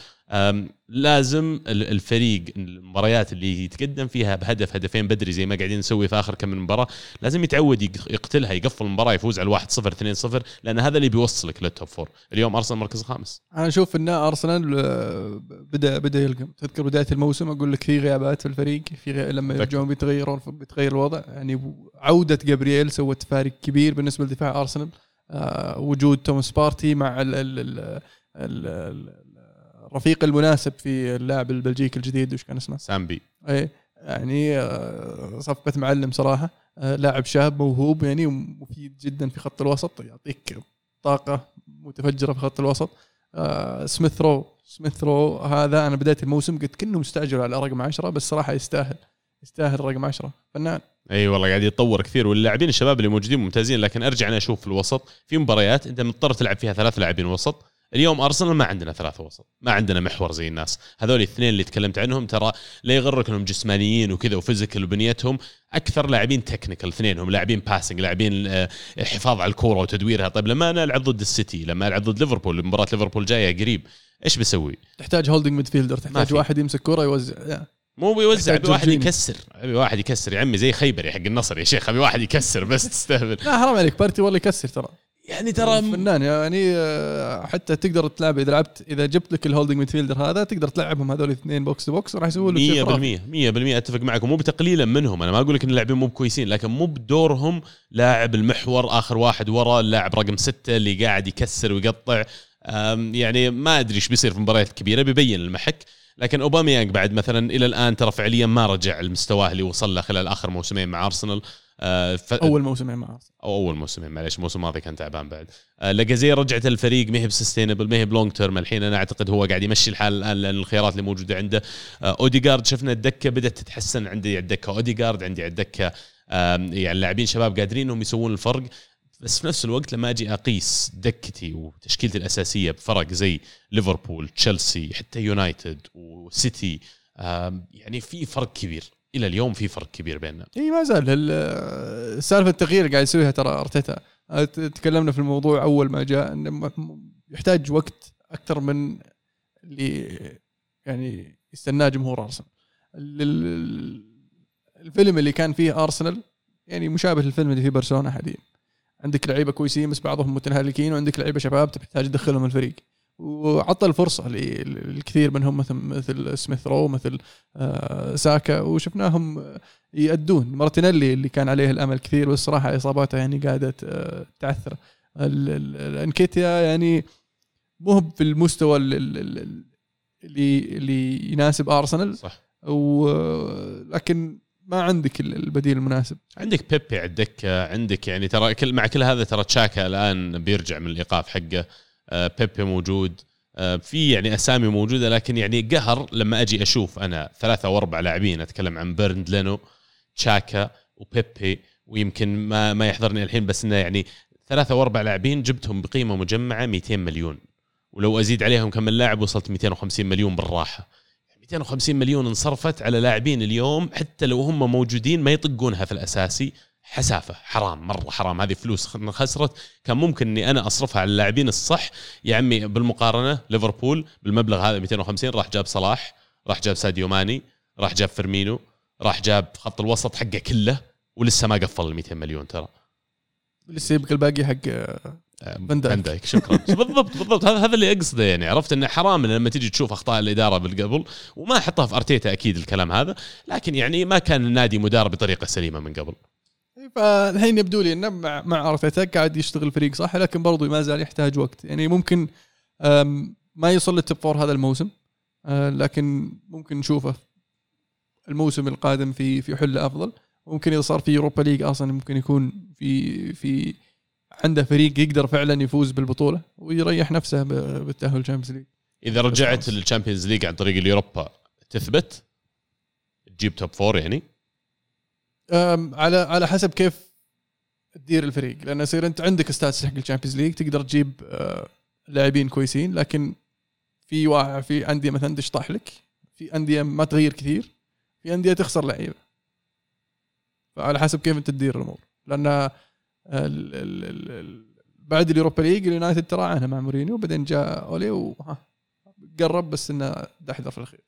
لازم ال- الفريق المباريات اللي يتقدم فيها بهدف هدفين بدري زي ما قاعدين نسوي في آخر كم من مباراة لازم يتعود يق- يقتلها يقفل المباراة يفوز على 1 0 2 0 لأن هذا اللي بيوصلك لل top four اليوم أرسنال مركز الخامس أنا أشوف إن أرسنال آه، بدا بدأ يلقم. تذكر بداية الموسم أقول لك في غيابات في الفريق في غي... لما. يرجعون بيتغيرون بيتغير الوضع. يعني عودة جابرييل سوت فارق كبير بالنسبة لدفاع أرسنال. وجود توماس بارتي مع ال ال ال ال ال الرفيق المناسب في اللاعب البلجيكي الجديد وش كان اسمه؟ سامبي. إيه يعني آه، صفقة معلم صراحة آه، لاعب شاب موهوب يعني ومفيد جدا في خط الوسط يعطيك طاقة متفجرة في خط الوسط. آه، سميث رو سميث رو هذا أنا بداية الموسم قلت كأنه مستعجل على رقم عشرة بس صراحة يستاهل. يستاهل رقم عشرة فنان أي والله قاعد يتطور كثير واللاعبين الشباب اللي موجودين ممتازين لكن أرجع أنا أشوف في الوسط في مباريات أنت مضطر تلعب فيها ثلاث لاعبين وسط اليوم أرسنال ما عندنا ثلاثة وسط ما عندنا محور زي الناس هذول الاثنين اللي تكلمت عنهم ترى لا يغرك أنهم جسمانيين وكذا و physical وبنيتهم أكثر لاعبين technical اثنينهم لاعبين passing لاعبين آه، حفاظ على الكورة وتدويرها طيب لما أنا ألعب ضد السيتي لما ألعب ضد ليفربول مباراة ليفربول جاية قريب إيش بسوي؟ تحتاج holding midfielder تحتاج. واحد يمسك كرة يوزع. مو بيوزع أبي واحد. يكسر. أبي واحد يكسر يا عمي زي خيبري حق النصر يا شيخ أبي واحد يكسر بس تستهبل. لا حرام عليك بارتي والله يكسر ترى. يعني ترى فنان يعني آه، حتى تقدر تلعب إذا لعبت إذا جبت لك ال holding midfielder هذا تقدر تلعبهم هذول الاثنين box to box راح يسوون لك شيء خرافي. 100% 100% أتفق معك ومو بتقليلا منهم. أنا ما أقول لك إن اللاعبين مو بكويسين لكن مو بدورهم لاعب المحور آخر واحد ورا اللاعب رقم ستة اللي قاعد يكسر ويقطع. يعني ما أدري إيش بيصير في مباريات كبيره بيبين المحك. لكن أوباميانج بعد مثلا إلى الآن ترى فعليا ما رجع لمستواه اللي وصل له خلال آخر موسمين مع أرسنال. آه، ف... أول موسمين مع أرسنال. أو أول موسمين معليش الموسم الماضي كان تعبان بعد. آه، لاكازيت رجعت الفريق ما هي ب sustainable ما هي ب long term. الحين أنا أعتقد هو قاعد يمشي الحال الآن لأن الخيارات اللي موجودة عنده. آه، اوديجارد شفنا الدكة بدأت تتحسن عندي على الدكة. اوديجارد عندي على الدكة. يعني لاعبين شباب قادرين إنهم يسوون الفرق. بس في نفس الوقت لما أجي أقيس دكتي وتشكيلتي الأساسية بفرق زي ليفربول تشيلسي حتى يونايتد وسيتي يعني في فرق كبير. إلى اليوم في فرق كبير بيننا. إي ما زال ال- سالفة التغيير قاعد يسويها ترى أرتيتا. آه، تكلمنا في الموضوع أول ما جاء إنه يحتاج وقت أكثر من اللي يعني يستناه جمهور أرسنال. ال- ال- الفيلم اللي كان فيه أرسنال يعني مشابه للفيلم اللي فيه برشلونة حاليا. عندك لعيبة كويسين بس بعضهم متنهلكين وعندك لعيبة شباب تحتاج تدخلهم الفريق. وعطى الفرصة للكثير منهم مثل مثل سميث رو مثل آه، ساكا وشفناهم يأدون. مارتينيلي اللي كان عليه الأمل كثير بس صراحة إصاباته يعني قاعدة آه، تعثر ال- ال- الأنكيتيا يعني مو في المستوى ال- ال- ال- اللي اللي يناسب أرسنال. صح. و لكن ما عندك ال- البديل المناسب. عندك بيبي على الدكة عندك يعني ترى كل مع كل هذا ترى تشاكا الآن بيرجع من الإيقاف حقه. آه، بيبي موجود. آه، في يعني أسامي موجودة لكن يعني قهر لما أجي أشوف أنا ثلاثة أو أربع لاعبين أتكلم عن بيرند لينو تشاكا وبيبي ويمكن ما ما يحضرني الحين بس إنه يعني ثلاثة أو أربع لاعبين جبتهم بقيمة مجمعة 200 مليون. ولو أزيد عليهم كم لاعب وصلت 250 مليون بالراحة. 250 مليون انصرفت على لاعبين اليوم حتى لو هم موجودين ما يطقونها في الأساسي. حسافة حرام مرة حرام. هذه فلوس خسرت. كان ممكن إني أنا أصرفها على اللاعبين الصح. يا عمي بالمقارنة ليفربول بالمبلغ هذا 250 راح جاب صلاح راح جاب ساديو ماني راح جاب فيرمينو راح جاب خط الوسط حقه كله ولسه ما قفل ال 200 مليون ترى. لسه يبقى الباقي حق فان دايك. فان دايك شكرا. بالضبط بالضبط. هذا هذا اللي أقصده يعني. عرفت إنه حرام لما تيجي تشوف أخطاء الإدارة بالقبل وما أحطها في أرتيتا أكيد الكلام هذا لكن يعني ما كان النادي مدار بطريقة سليمة من قبل. فالحين يبدو لي إنه مع مع أرتيتا قاعد يشتغل الفريق صح لكن برضو ما زال يحتاج وقت. يعني ممكن ما يوصل لل top four هذا الموسم آه، لكن ممكن نشوفه الموسم القادم في في حلة أفضل. ممكن إذا صار في Europa League أصلا ممكن يكون في في عنده فريق يقدر فعلا يفوز بالبطولة ويريح نفسه بالتأهل ال Champions League إذا رجعت. لل Champions League عن طريق ال Europa تثبت؟ تجيب top four يعني؟ على على حسب كيف تدير الفريق. لأن يصير أنت عندك status حق ال Champions League تقدر تجيب آه، لاعبين كويسين لكن في واحد في أندية مثلا تشطح لك في أندية ما تغير كثير في أندية تخسر لعيبة. فعلى حسب كيف أنت تدير الأمور. لأن بعد ال Europa League اليونايتد تراعنها مع مورينيو وبعدين جاء أولي وها قرب بس إنه دحدر في الأخير.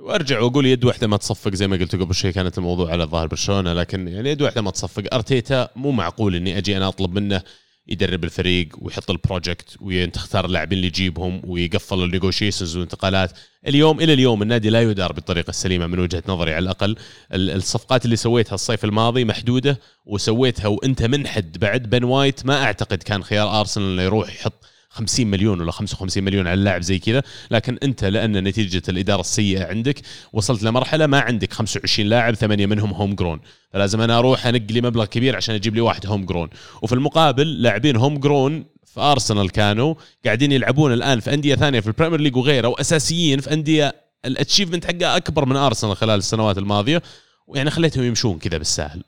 وأرجع وأقول يد واحدة ما تصفق زي ما قلت قبل شوي كانت الموضوع على ظاهر برشلونة لكن يعني يد واحدة ما تصفق. أرتيتا مو معقول إني أجي أنا أطلب منه يدرب الفريق ويحط ال project وتختار اللاعبين اللي يجيبهم ويقفل ال negotiations والانتقالات. اليوم إلى اليوم النادي لا يدار بالطريقة السليمة من وجهة نظري. على الأقل ال- الصفقات اللي سويتها الصيف الماضي محدودة وسويتها وأنت منحدي بعد. بن وايت ما أعتقد كان خيار أرسنال إنه يروح يحط 50 مليون ولا 55 مليون على اللاعب زي كذا لكن انت لأن نتيجة الإدارة السيئة عندك وصلت لمرحلة ما عندك 25 لاعب ثمانية منهم homegrown فلازم أنا أروح أنقي لي مبلغ كبير عشان أجيب لي واحد homegrown وفي المقابل لاعبين homegrown في ارسنال كانوا قاعدين يلعبون الآن في أندية ثانية في ال Premier League وغيره وأساسيين في أندية ال achievement حقها أكبر من ارسنال خلال السنوات الماضية. ويعني خليتهم يمشون كذا بالساهل.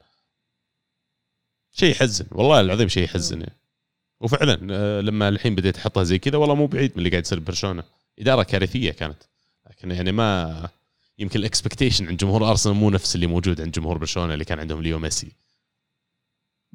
شيء يحزن والله العظيم شيء يحزن. يعني. وفعلا آه، لما الحين بديت أحطها زي كذا والله مو بعيد من اللي قاعد يصير ببرشلونه إدارة كارثية كانت لكن يعني ما يمكن ال expectation عند جمهور أرسنال مو نفس اللي موجود عند جمهور برشلونة اللي كان عندهم ليو ميسي.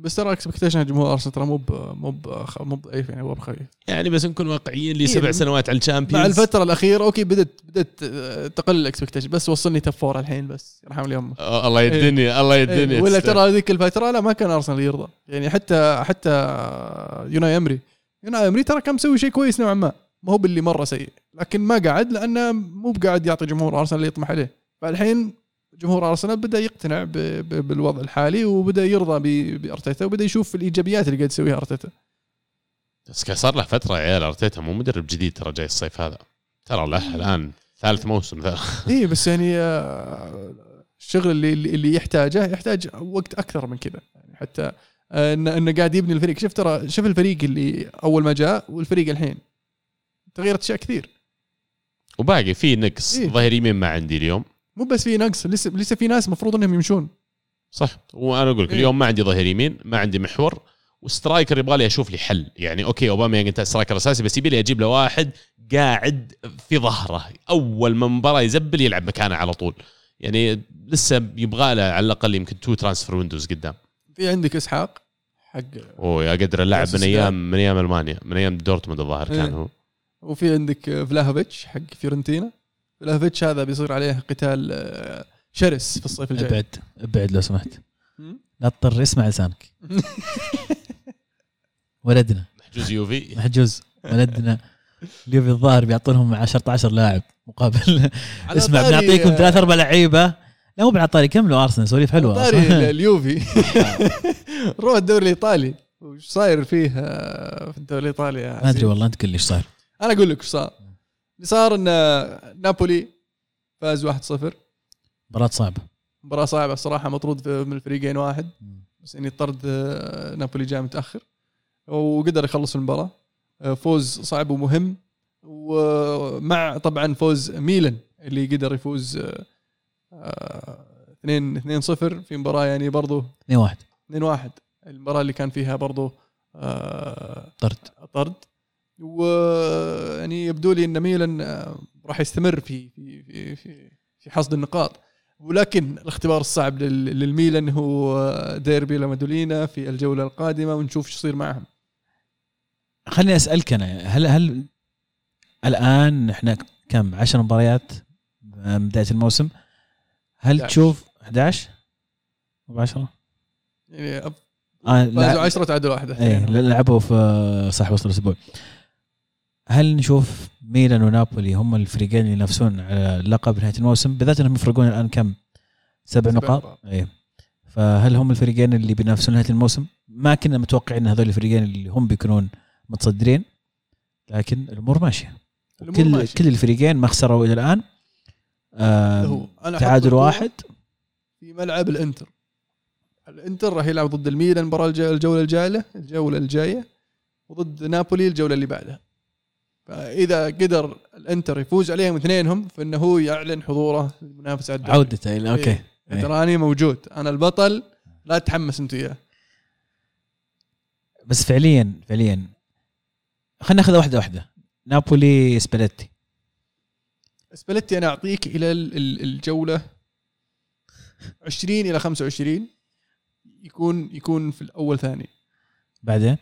بس ترى expectation جمهور أرسنال ترى مو مو مو ضعيف يعني هو بخير. يعني بس نكون واقعيين لي إيه، سبع سنوات على ال Champions. مع الفترة الأخيرة okay بدت بدت آه، تقل ال expectation بس وصلني top four الحين بس يرحم لي أمك آه، الله يدني الله يدني إيه، ولا ترى هذيك الفترة لا ما كان أرسنال يرضى. يعني حتى حتى يوناي أمري. يوناي أمري ترى كان مسوي شيء كويس نوعا ما. ما هو باللي مرة سيء. لكن ما قعد لأنه مو بقاعد يعطي جمهور أرسنال اللي يطمح عليه. فالحين جمهور آرسنال بدأ يقتنع بالوضع الحالي وبدأ يرضى بأرتيتا وبدأ يشوف الإيجابيات اللي قاعد يسويها أرتيتا. بس صار له فترة يا عيال أرتيتا مو مدرب جديد ترى جاي الصيف هذا. ترى له الآن ثالث موسم ذا. اي بس يعني آه، الشغل اللي اللي يحتاجه يحتاج وقت أكثر من كذا. يعني حتى آه، انه إنه قاعد يبني الفريق. شوف ترى شوف الفريق اللي أول ما جاء والفريق الحين. تغيرت أشياء كثير. وباقي في نقص إيه. ظهير يمين ما عندي اليوم. مو بس في نقص لسه لسه في ناس المفروض إنهم يمشون. صح. وأنا أقول لك إيه. اليوم ما عندي ظهير يمين ما عندي محور و striker يبغى لي أشوف لي حل. يعني okay أوباميانغ striker أساسي بس يبي لي أجيب له واحد قاعد في ظهره أول ما مباراة يزبل يلعب مكانه على طول. يعني لسه يبغى له على الأقل يمكن two transfer windows قدام. في عندك إسحاق؟ حق أوه يا قدر اللاعب من أيام من أيام ألمانيا من أيام دورتموند الظاهر كان إيه. هو. وفي عندك فلاهوفيتش حق فيورنتينا. فلاهوفيتش هذا بيصير عليه قتال آه، شرس في الصيف الجاي. ابعد ابعد لو سمحت. لا تضطر اسمع لسانك ولدنا. محجوز يوفي. محجوز. ولدنا. اليوفي الظاهر بيعطونهم 10 10 لاعب مقابل. اسمع بنعطيكم آه، ثلاث أربع لعيبة. لا مو بالعطاري كملوا أرسنال سواليف حلوة طاري صح؟ اليوفي. روح الدوري الإيطالي. وش صاير فيه آه، في الدوري الإيطالي ما؟ أدري والله أنت قل لي إيش صار أنا أقول لك وش صار. اللي صار إن نابولي فاز 1-0 مباراة صعبة. مباراة صعبة الصراحه مطرود من الفريقين واحد. بس يعني طرد آه، نابولي جاء متأخر. وقدر يخلص المباراة. آه، فوز صعب ومهم. ومع طبعا فوز ميلان اللي قدر يفوز آه، آه، 2 2 0 في مباراة يعني برضو 2 1 2 1 المباراة اللي كان فيها برضو آه، طرد. طرد. ويعني يبدو لي إن ميلان آه، راح يستمر في في في في, في حصد النقاط. ولكن الاختبار الصعب لل- للميلان هو آه، ديربي لامادولينا في الجولة القادمة ونشوف إيش يصير معهم. خليني أسألك أنا هل هل الآن إحنا كم؟ 10 مباريات بداية الموسم. هل 11. تشوف 11 مو 10 يعني أب- آه فازوا لا. 10 تعادلوا واحدة. إيه لعبوا في صح وسط الأسبوع. هل نشوف ميلان ونابولي هم الفريقين اللي ينافسون على اللقب نهاية الموسم بالذات انهم يفرقون الآن كم؟ سبع نقاط. إيه فهل هم الفريقين اللي بينافسون نهاية الموسم؟ ما كنا متوقعين إن هذول الفريقين اللي هم بيكونون متصدرين لكن الأمور ماشية الأمور كل ماشية. كل الفريقين ما خسروا إلى الآن تعادل واحد في ملعب الإنتر الإنتر راح يلعب ضد الميلان المباراة الج- الجولة الجاية الجولة الجاية وضد نابولي الجولة اللي بعدها فإذا قدر الإنتر يفوز عليهم اثنينهم فإنه هو يعلن حضوره للمنافسة على الدوري عودته إلى okay. إيه. تراني موجود. أنا البطل لا تتحمس أنت وياه بس فعليا فعليا. خلينا ناخذها واحدة واحدة. نابولي سباليتي. سباليتي أنا أعطيك إلى ال- ال- الجولة 20 إلى 25 يكون يكون في الأول ثاني. بعدين؟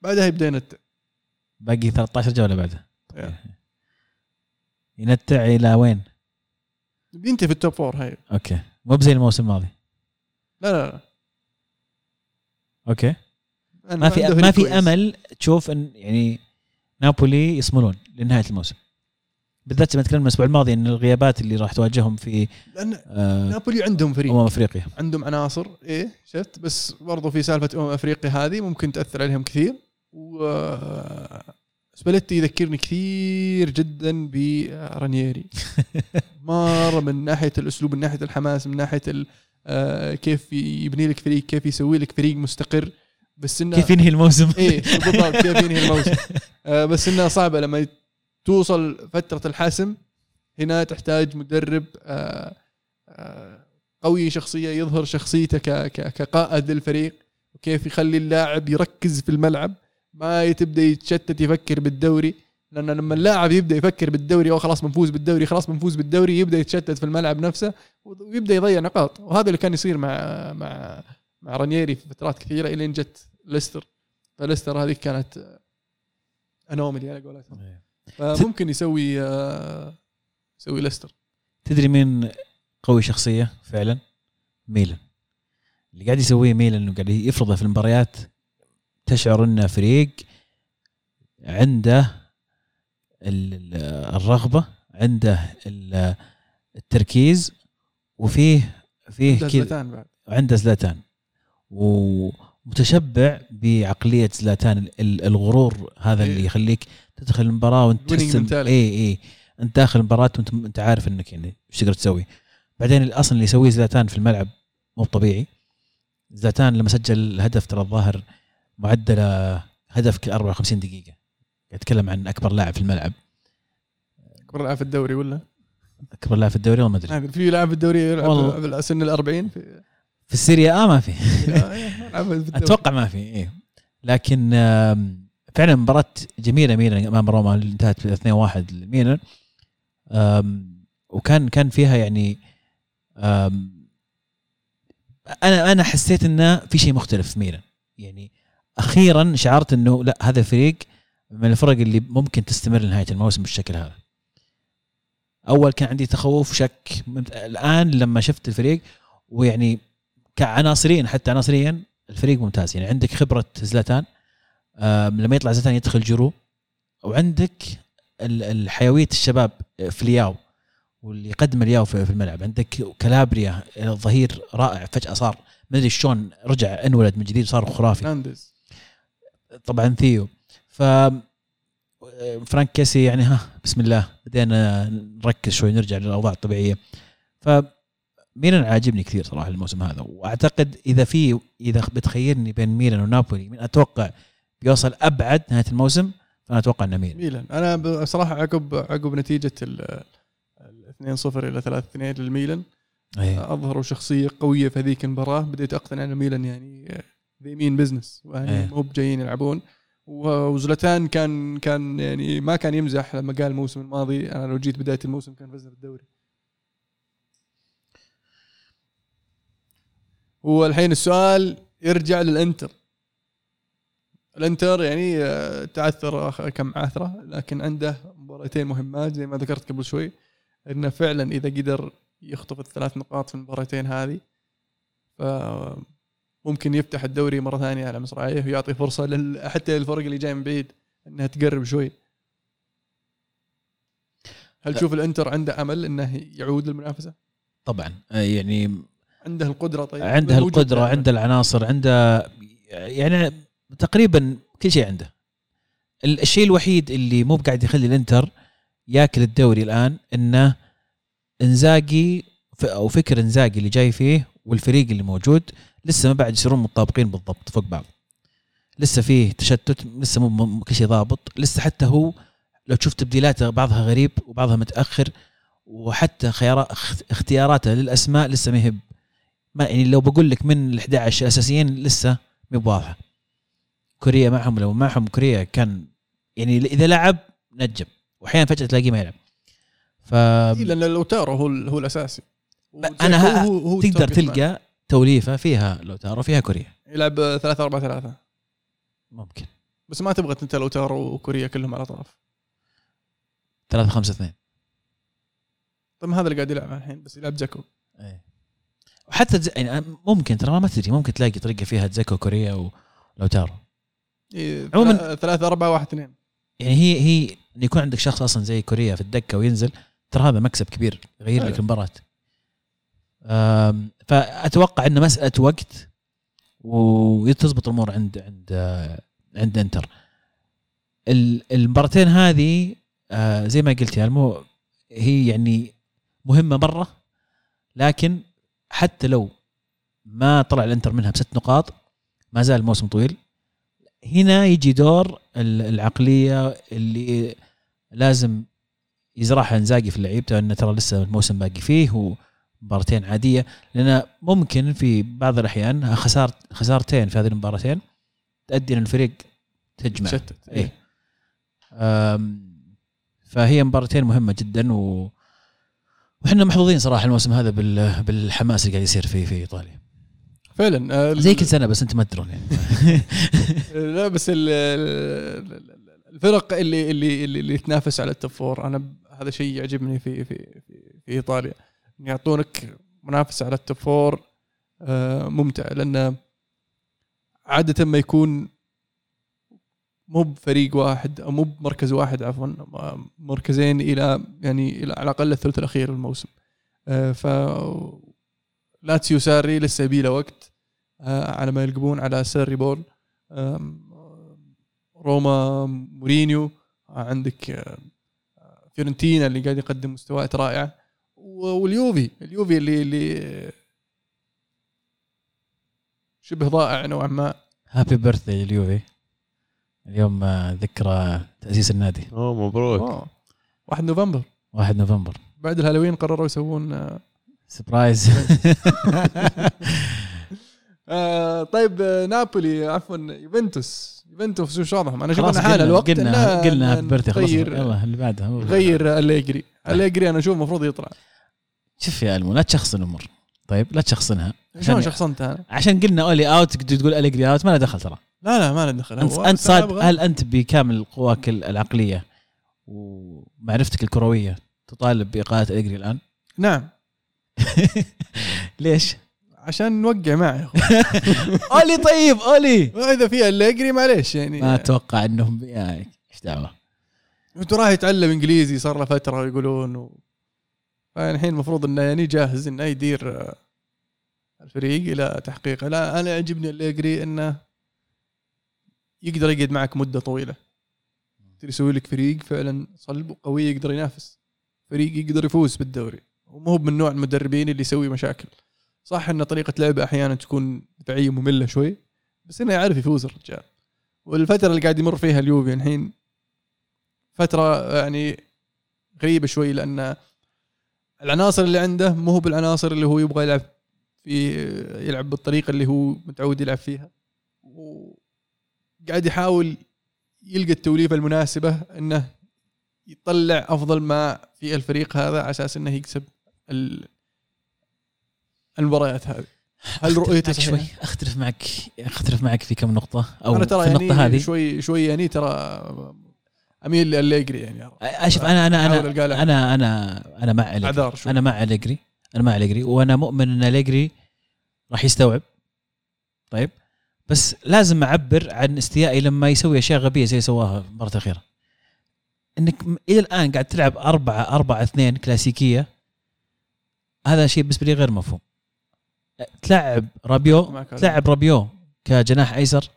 بعدها يبدأ ينتع باقي 13 جولة بعدها. إيه. ينتع إلى وين؟ بينتهي في ال top four هاي. okay. مو بزي الموسم الماضي. لا لا لا. okay. ما في ما في. أمل تشوف إن يعني نابولي يصملون لنهاية الموسم. بالذات لما تكلمنا الأسبوع الماضي إن الغيابات اللي راح تواجههم في لأن آه، نابولي عندهم فريق. أمم أفريقيا. عندهم عناصر إيه شفت؟ بس برضو في سالفة أمم أفريقيا هذه ممكن تأثر عليهم كثير. و سباليتي يذكرني كثير جدا برانييري مرة من ناحية الأسلوب من ناحية الحماس من ناحية آه، كيف يبني لك فريق كيف يسوي لك فريق مستقر. بس انه كيف ينهي الموسم؟ إيه بالضبط كيف ينهي الموسم؟ آه، بس إنها صعبة لما توصل فترة الحسم هنا تحتاج مدرب آه، آه، قوي شخصية يظهر شخصيته كقائد للفريق. وكيف يخلي اللاعب يركز في الملعب. ما تبدأ يتشتت يفكر بالدوري لأن لما اللاعب يبدأ يفكر بالدوري أو خلاص بنفوز بالدوري خلاص بنفوز بالدوري يبدأ يتشتت في الملعب نفسه ويبدأ يضيع نقاط. وهذا اللي كان يصير مع مع مع رانييري في فترات كثيرة إلين جت ليستر. فليستر هذه كانت انوملي على قولتهم. فممكن يسوي يسوي ليستر. تدري مين قوي شخصية فعلا؟ ميلان. اللي قاعد يسويه ميلان انه قاعد يفرضه في المباريات تشعر إنه فريق عنده ال- ال- الرغبة عنده ال- التركيز وفيه فيه كذا عنده زلاتان. ومتشبع بعقلية زلاتان ال- الغرور هذا اللي إيه. يخليك تدخل المباراة وانت تحس. اي اي انت داخل المباراة وانت انت عارف إنك يعني إيش تقدر تسوي. بعدين الاصل اللي يسويه زلاتان في الملعب مو طبيعي. زلاتان لما سجل الهدف ترى الظاهر معدله هدف كل 54 دقيقة. أتكلم عن أكبر لاعب في الملعب. أكبر لاعب في الدوري ولا؟ أكبر لاعب في الدوري والله ما أدري. في لاعب في الدوري. يلعب سن ال 40 في في السيريا آه ما في. الدوري. أتوقع ما في إيه. لكن فعلا مباراة جميلة ميلان أمام روما اللي انتهت ب 2-1 لميلان. وكان كان فيها يعني أنا أنا حسيت إنه في شيء مختلف في ميلان. يعني أخيرا شعرت إنه لا هذا فريق من الفرق اللي ممكن تستمر لنهاية الموسم بالشكل هذا. أول كان عندي تخوف شك. الآن لما شفت الفريق ويعني كعناصرية حتى عناصريا الفريق ممتاز. يعني عندك خبرة زلاتان لما يطلع زلاتان يدخل جيرو وعندك ال- الحيوية الشباب في لياو واللي يقدم لياو في الملعب. عندك كالابريا الظهير رائع فجأة صار ما أدري شلون رجع انولد من جديد صار خرافي. فرنانديز طبعا ثيو. ف فرانك كيسي يعني ها بسم الله بدينا نركز شوي نرجع للأوضاع الطبيعية. ف ميلان عاجبني كثير صراحة الموسم هذا وأعتقد إذا في إذا بتخيرني بين ميلان ونابولي من أتوقع بيوصل أبعد نهاية الموسم فأنا أتوقع إنه ميلان. ميلان. أنا بصراحه عقب عقب نتيجة ال ال 2-0 إلى 3-2 للميلان أيه. أظهروا شخصية قوية في هذيك المباراة بديت أقتنع إن ميلان يعني they mean business يعني إيه. مو بجايين يلعبون. وزلتان كان كان يعني ما كان يمزح لما قال الموسم الماضي. أنا لو جيت بداية الموسم كان فزنا بالدوري. والحين السؤال يرجع للإنتر. الإنتر يعني آه، تعثر كم عثرة لكن عنده مباراتين مهمات زي ما ذكرت قبل شوي. إنه فعلا إذا قدر يخطف الثلاث نقاط في المباراتين هذه فممكن يفتح الدوري مرة ثانية على مصراعيه ويعطي فرصة لل... حتى للفرق اللي جاي من بعيد إنها تقرب شوي. هل تشوف الإنتر عنده أمل إنه يعود للمنافسة؟ طبعا. آه، يعني عنده القدرة طيب. عنده القدرة. عنده العناصر عنده يعني تقريبا كل شيء عنده. ال- الشيء الوحيد اللي مو قاعد يخلي الإنتر ياكل الدوري الآن إنه إنزاجي أو فكر إنزاجي اللي جاي فيه والفريق اللي موجود لسه ما بعد يصيرون متطابقين بالضبط فوق بعض. لسه فيه تشتت لسه مو كل شيء ضابط. لسه حتى هو لو تشوف تبديلاته بعضها غريب وبعضها متأخر وحتى خيارات اختياراته للأسماء لسه ما هي ما يعني لو بقول لك من ال 11 اساسيين لسه مو بواضحة. كوريا معهم لو معهم كوريا كان يعني إذا لعب نجم وأحيانا فجأة تلاقيه ما يلعب. ف إيه، لأن لوتارو هو ال- هو الأساسي. ها- هو هو تقدر. تلقى توليفة فيها لوتارو فيها كوريا. يلعب 3 4 3 ممكن. بس ما تبغى أنت لوتارو وكوريا كلهم على الاطراف 3 5 2 طيب هذا اللي قاعد يلعب الحين بس يلعب جاكو. وحتى ز... يعني ممكن ترى ما تدري ممكن تلاقي طريقة فيها دزيكو كوريا ولوتارو إيه، عموماً- 3 4 1 2 يعني هي هي إن يكون عندك شخص أصلا زي كوريا في الدكة وينزل ترى هذا مكسب كبير يغير لك فعلا. المباراة. فأتوقع إنه مسألة وقت وتزبط الأمور عند عند عند انتر ال- المباراتين هذه آه، زي ما قلت المو هي يعني مهمة مرة لكن حتى لو ما طلع الانتر منها بست نقاط ما زال الموسم طويل. هنا يجي دور ال- العقلية اللي لازم يزرعها إنزاجي في لعيبته انه ترى لسه الموسم باقي فيه ومباراتين عادية لأن ممكن في بعض الأحيان خسارة خسارتين في هذه المباراتين تؤدي ان الفريق تجمع. شتت إيه. أم، فهي مباراتين مهمة جدا و وإحنا محظوظين صراحة الموسم هذا بال... بالحماس اللي قاعد يصير في في إيطاليا. فعلا آه، زي كل سنة بس انت ما تدرون يعني. لا بس ال- ال- الفرق اللي اللي اللي, اللي تنافس على ال top four أنا هذا شيء يعجبني في في في, في إيطاليا. يعطونك منافسة على ال top four آه، ممتع لأن عادة ما يكون مو بفريق واحد أو مو بمركز واحد عفوا مركزين إلى يعني إلى على الأقل الثلث الأخير الموسم. آه، ف لاتسيو ساري لسه يبي له وقت آه، على ما يلقبون على سيري بول. روما مورينيو عندك فيورنتينا اللي قاعد يقدم مستويات رائعة. واليوفي اليوفي اللي اللي شبه ضائع نوعا ما. happy birthday لليوفي. اليوم آه، ذكرى تأسيس النادي. أوه مبروك. أوه. 1 نوفمبر. 1 نوفمبر. بعد الهالوين قرروا يسوون آه، surprise آه طيب آه، نابولي عفوا يوفنتوس. يوفنتوس وش وضعهم؟ أنا حان قلنا الوقت قلنا قلنا happy birthday خلاص. يلا اللي بعدها غير أليجري. أليجري أنا أشوف المفروض يطلع. شوف يا ألمو لا تشخصن الأمور. طيب لا تشخصنها. شلون عشان- شخصنت أنا؟ عشان قلنا اولي out تقول اليجري out ما له دخل ترى. لا لا ما له دخل. انت أنا صاد هل أنت بكامل قواك العقلية ومعرفتك الكروية تطالب بإقالة اليجري الآن؟ نعم. ليش؟ عشان نوقع معه اولي طيب اولي واذا في اليجري معليش يعني ما أتوقع انهم يعني إيش دعوة؟ راح يتعلم إنجليزي صار له فترة يقولون و... فالحين المفروض انه يعني جاهز انه يدير آه، الفريق إلى تحقيقه. لا أنا يعجبني اليجري إنه يقدر يقعد معك مدة طويلة. يقدر يسوي لك فريق فعلا صلب وقوي يقدر ينافس. فريق يقدر يفوز بالدوري. ومو هو من نوع المدربين اللي يسوي مشاكل. صح إن طريقة لعبه أحيانا تكون دفاعية مملة شوي بس إنه يعرف يفوز الرجال. والفترة اللي قاعد يمر فيها اليوفي الحين فترة يعني غريبة شوي لأن العناصر اللي عنده مو هو بالعناصر اللي هو يبغى يلعب في يلعب بالطريقة اللي هو متعود يلعب فيها. وقاعد يحاول يلقى التوليفة المناسبة إنه يطلع أفضل ما في الفريق هذا على أساس إنه يكسب ال- المباريات هذه. هل رؤيتي معك شوي؟ أختلف معك أختلف معك في كم نقطة أو أنا في ترى النقطة يعني هذه. شوي شوي يعني ترى أميل لاليجري يعني أشوف أنا أنا أنا أنا أنا أنا مع شوي أنا مع أليجري. أنا مع أليجري. وأنا مؤمن إن أليجري راح يستوعب. طيب. بس لازم أعبر عن استيائي لما يسوي أشياء غبية زي اللي سواها المره الاخيره إنك إلى الآن قاعد تلعب أربعة أربعة اثنين كلاسيكية. هذا شيء بالنسبة لي غير مفهوم. تلعب رابيو. تلعب رابيو كجناح أيسر.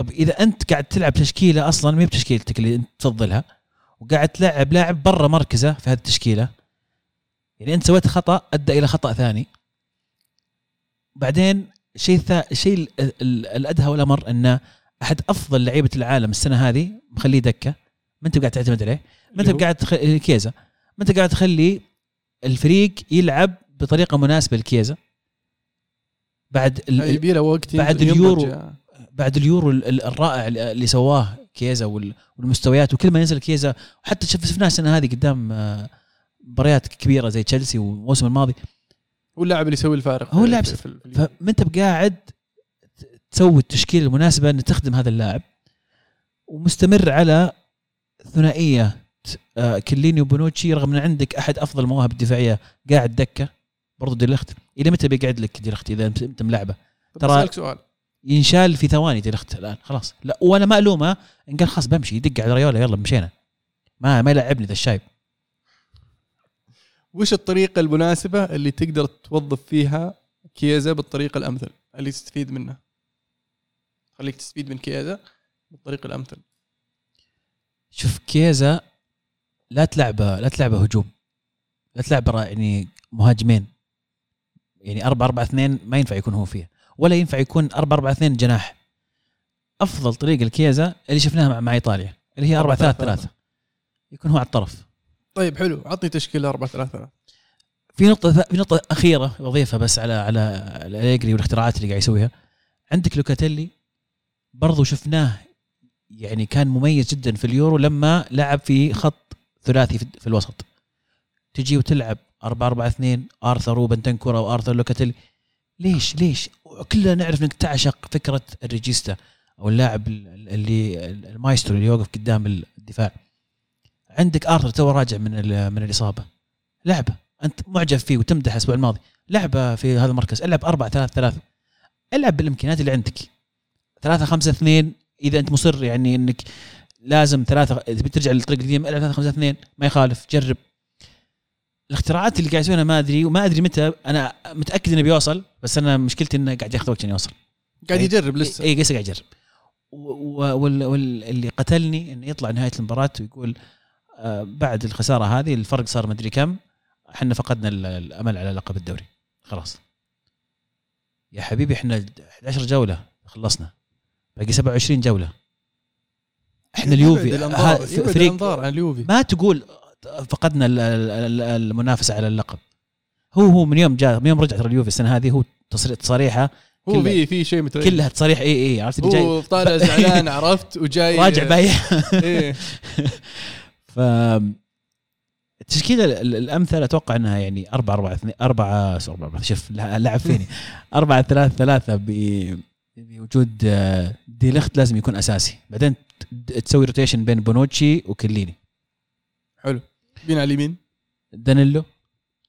طب إذا أنت قاعد تلعب تشكيلة أصلا ما بتشكيلتك اللي أنت تفضلها وقاعد تلعب لاعب برا مركزه في هذه التشكيلة يعني أنت سويت خطأ أدى إلى خطأ ثاني. بعدين شيء ثا... شيء ال- ال- الأدهى والأمر أن أحد أفضل لعيبة العالم السنة هذه مخليه دكة. ما أنت قاعد تعتمد عليه. ما أنت هو- قاعد تخ... كيزا. ما أنت قاعد تخلي الفريق يلعب بطريقة مناسبة لكيزا. بعد يبي له وقت بعد. اليورو. بعد اليورو ال- ال- الرائع اللي سواه كيزا وال- والمستويات وكل ما ينزل كيزا وحتى شف- شفناه السنة هذه قدام آه، مباريات كبيرة زي تشيلسي والموسم الماضي. هو اللاعب اللي يسوي الفارق هو اللاعب فما انت بقاعد تسوي التشكيلة المناسبة إن تخدم هذا اللاعب ومستمر على ثنائية آه، كليني وبونوتشي رغم إن عندك أحد أفضل المواهب الدفاعية قاعد دكة برضو ديلخت إلى متى بيقعد لك ديلخت إذا انت ملعبه؟ ترى- بسألك سؤال. ينشال في ثواني ديلخت الآن خلاص. لا وأنا ما الومه إن قال خلاص بمشي يدق على ريولا يلا مشينا. ما ما يلعبني ذا الشايب. وش الطريقة المناسبة اللي تقدر توظف فيها كيزا بالطريقة الأمثل؟ اللي تستفيد منها. خليك تستفيد من كيزا بالطريقة الأمثل. شوف كيزا لا تلعبه لا تلعبه هجوم. لا تلعبه يعني مهاجمين. يعني 4 4 2 ما ينفع يكون هو فيها. ولا ينفع يكون 4 4 2 جناح. أفضل طريقة لكيزا اللي شفناها مع, مع إيطاليا اللي هي 4 3 3 يكون هو على الطرف. طيب حلو. عطني تشكيلة 4 3 3 في نقطة في نقطة أخيرة بضيفها بس على على الأليجري والاختراعات اللي قاعد يسويها. عندك لوكاتيلي برضو شفناه يعني كان مميز جدا في اليورو لما لعب في خط ثلاثي في, في الوسط. تجي وتلعب 4 4 2 آرثر وبنتنكور وآرثر لوكاتيلي. ليش؟ ليش؟ كلنا نعرف إنك تعشق فكرة الريجيستا أو اللاعب اللي المايسترو اللي يوقف قدام الدفاع. عندك ارثر تو راجع من من الإصابة. لعبة. أنت معجب فيه وتمدح الأسبوع الماضي. لعبة في هذا المركز. العب 4 3 3 العب بالإمكانيات اللي عندك. 3 5 2 إذا أنت مصر يعني إنك لازم ثلاثة تبي ترجع للطريق القديم العب 3 5 2 ما يخالف. جرب. الاختراعات اللي قاعد يسويها ما أدري وما أدري متى أنا متأكد إنه بيوصل بس أنا مشكلتي إنه قاعد ياخذ وقت عشان يوصل. قاعد يجرب لسه. اي لسه قاعد يجرب. واللي قتلني إنه يطلع نهاية المباراة ويقول آه، بعد الخسارة هذه الفرق صار مدري كم إحنا فقدنا ال- الأمل على لقب الدوري. خلاص. يا حبيبي إحنا 11 جولة خلصنا. باقي 27 جولة. إحنا اليوفي. فريق الأنظار عن اليوفي. ما تقول فقدنا ال- ال- ال- المنافسة على اللقب. هو هو من يوم جاء من يوم رجعت اليوفي السنة هذه هو تصريح تصاريحه هو في في شيء متغير. كلها تصاريح اي اي عرفت؟ اللي جاي هو طالع زعلان عرفت؟ وجاي راجع بايع إيه. ف التشكيلة ال- ال- الامثل أتوقع إنها يعني 4 4 2 4 4 شوف لعب فيني. 4 3 3 بوجود آه، دي ليخت لازم يكون أساسي. بعدين تسوي rotation بين بونوتشي وكليني. حلو. مين على اليمين؟ دانيلو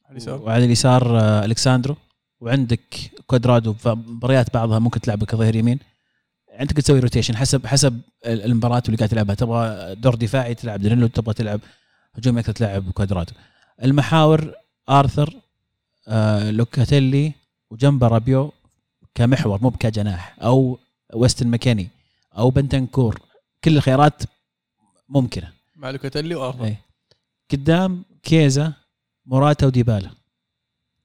على اليسار. وعلى اليسار آه، ألكساندرو. وعندك كوادرادو في مباريات بعضها ممكن تلعبه كظهير يمين. عندك تسوي rotation حسب حسب ال- المباراة اللي قاعد تلعبها. تبغى دور دفاعي تلعب دانيلو تبغى تلعب هجومي أكثر تلعب كوادرادو. المحاور آرثر آه لوكاتيلي وجنبه رابيو كمحور مو كجناح أو ويستن ماكيني أو بنتنكور. كل الخيارات ممكنة. مع لوكاتيلي وآرثر. إيه. قدام كيزا موراتا وديبالا.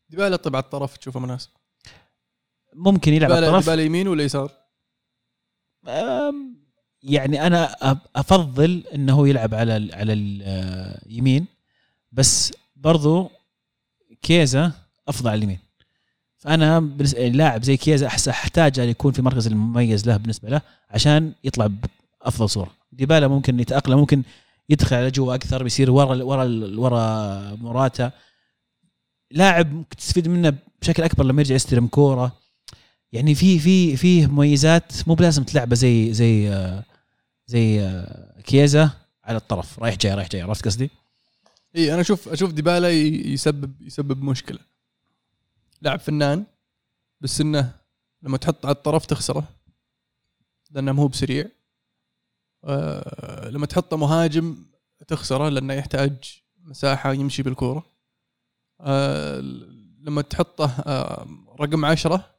ديبالا طبعا الطرف تشوفه مناسب ممكن يلعب على ديبالا الطرف. ديبالا يمين ولا يسار؟ يعني أنا أفضل إنه يلعب على ال على اليمين بس برضو كيزا أفضل على اليمين. فأنا لاعب زي كيزا احس احتاج أن يكون في مركز المميز له بالنسبة له عشان يطلع بأفضل صورة. ديبالا ممكن يتأقلم ممكن يدخل على جوا أكثر بيصير ورا ورا ورا موراتا لاعب ممكن تستفيد منه بشكل أكبر لما يرجع يستلم كورة. يعني في في فيه مميزات مو بلازم تلعبه زي زي آه، زي آه، كيزا على الطرف. رايح جاي رايح جاي عرفت قصدي؟ إي أنا أشوف أشوف ديبالا يسبب يسبب مشكلة. لاعب فنان بس إنه لما تحط على الطرف تخسره لأنه مو بسريع. آه لما تحطه مهاجم تخسره لأنه يحتاج مساحة يمشي بالكورة. آه لما تحطه آه رقم عشرة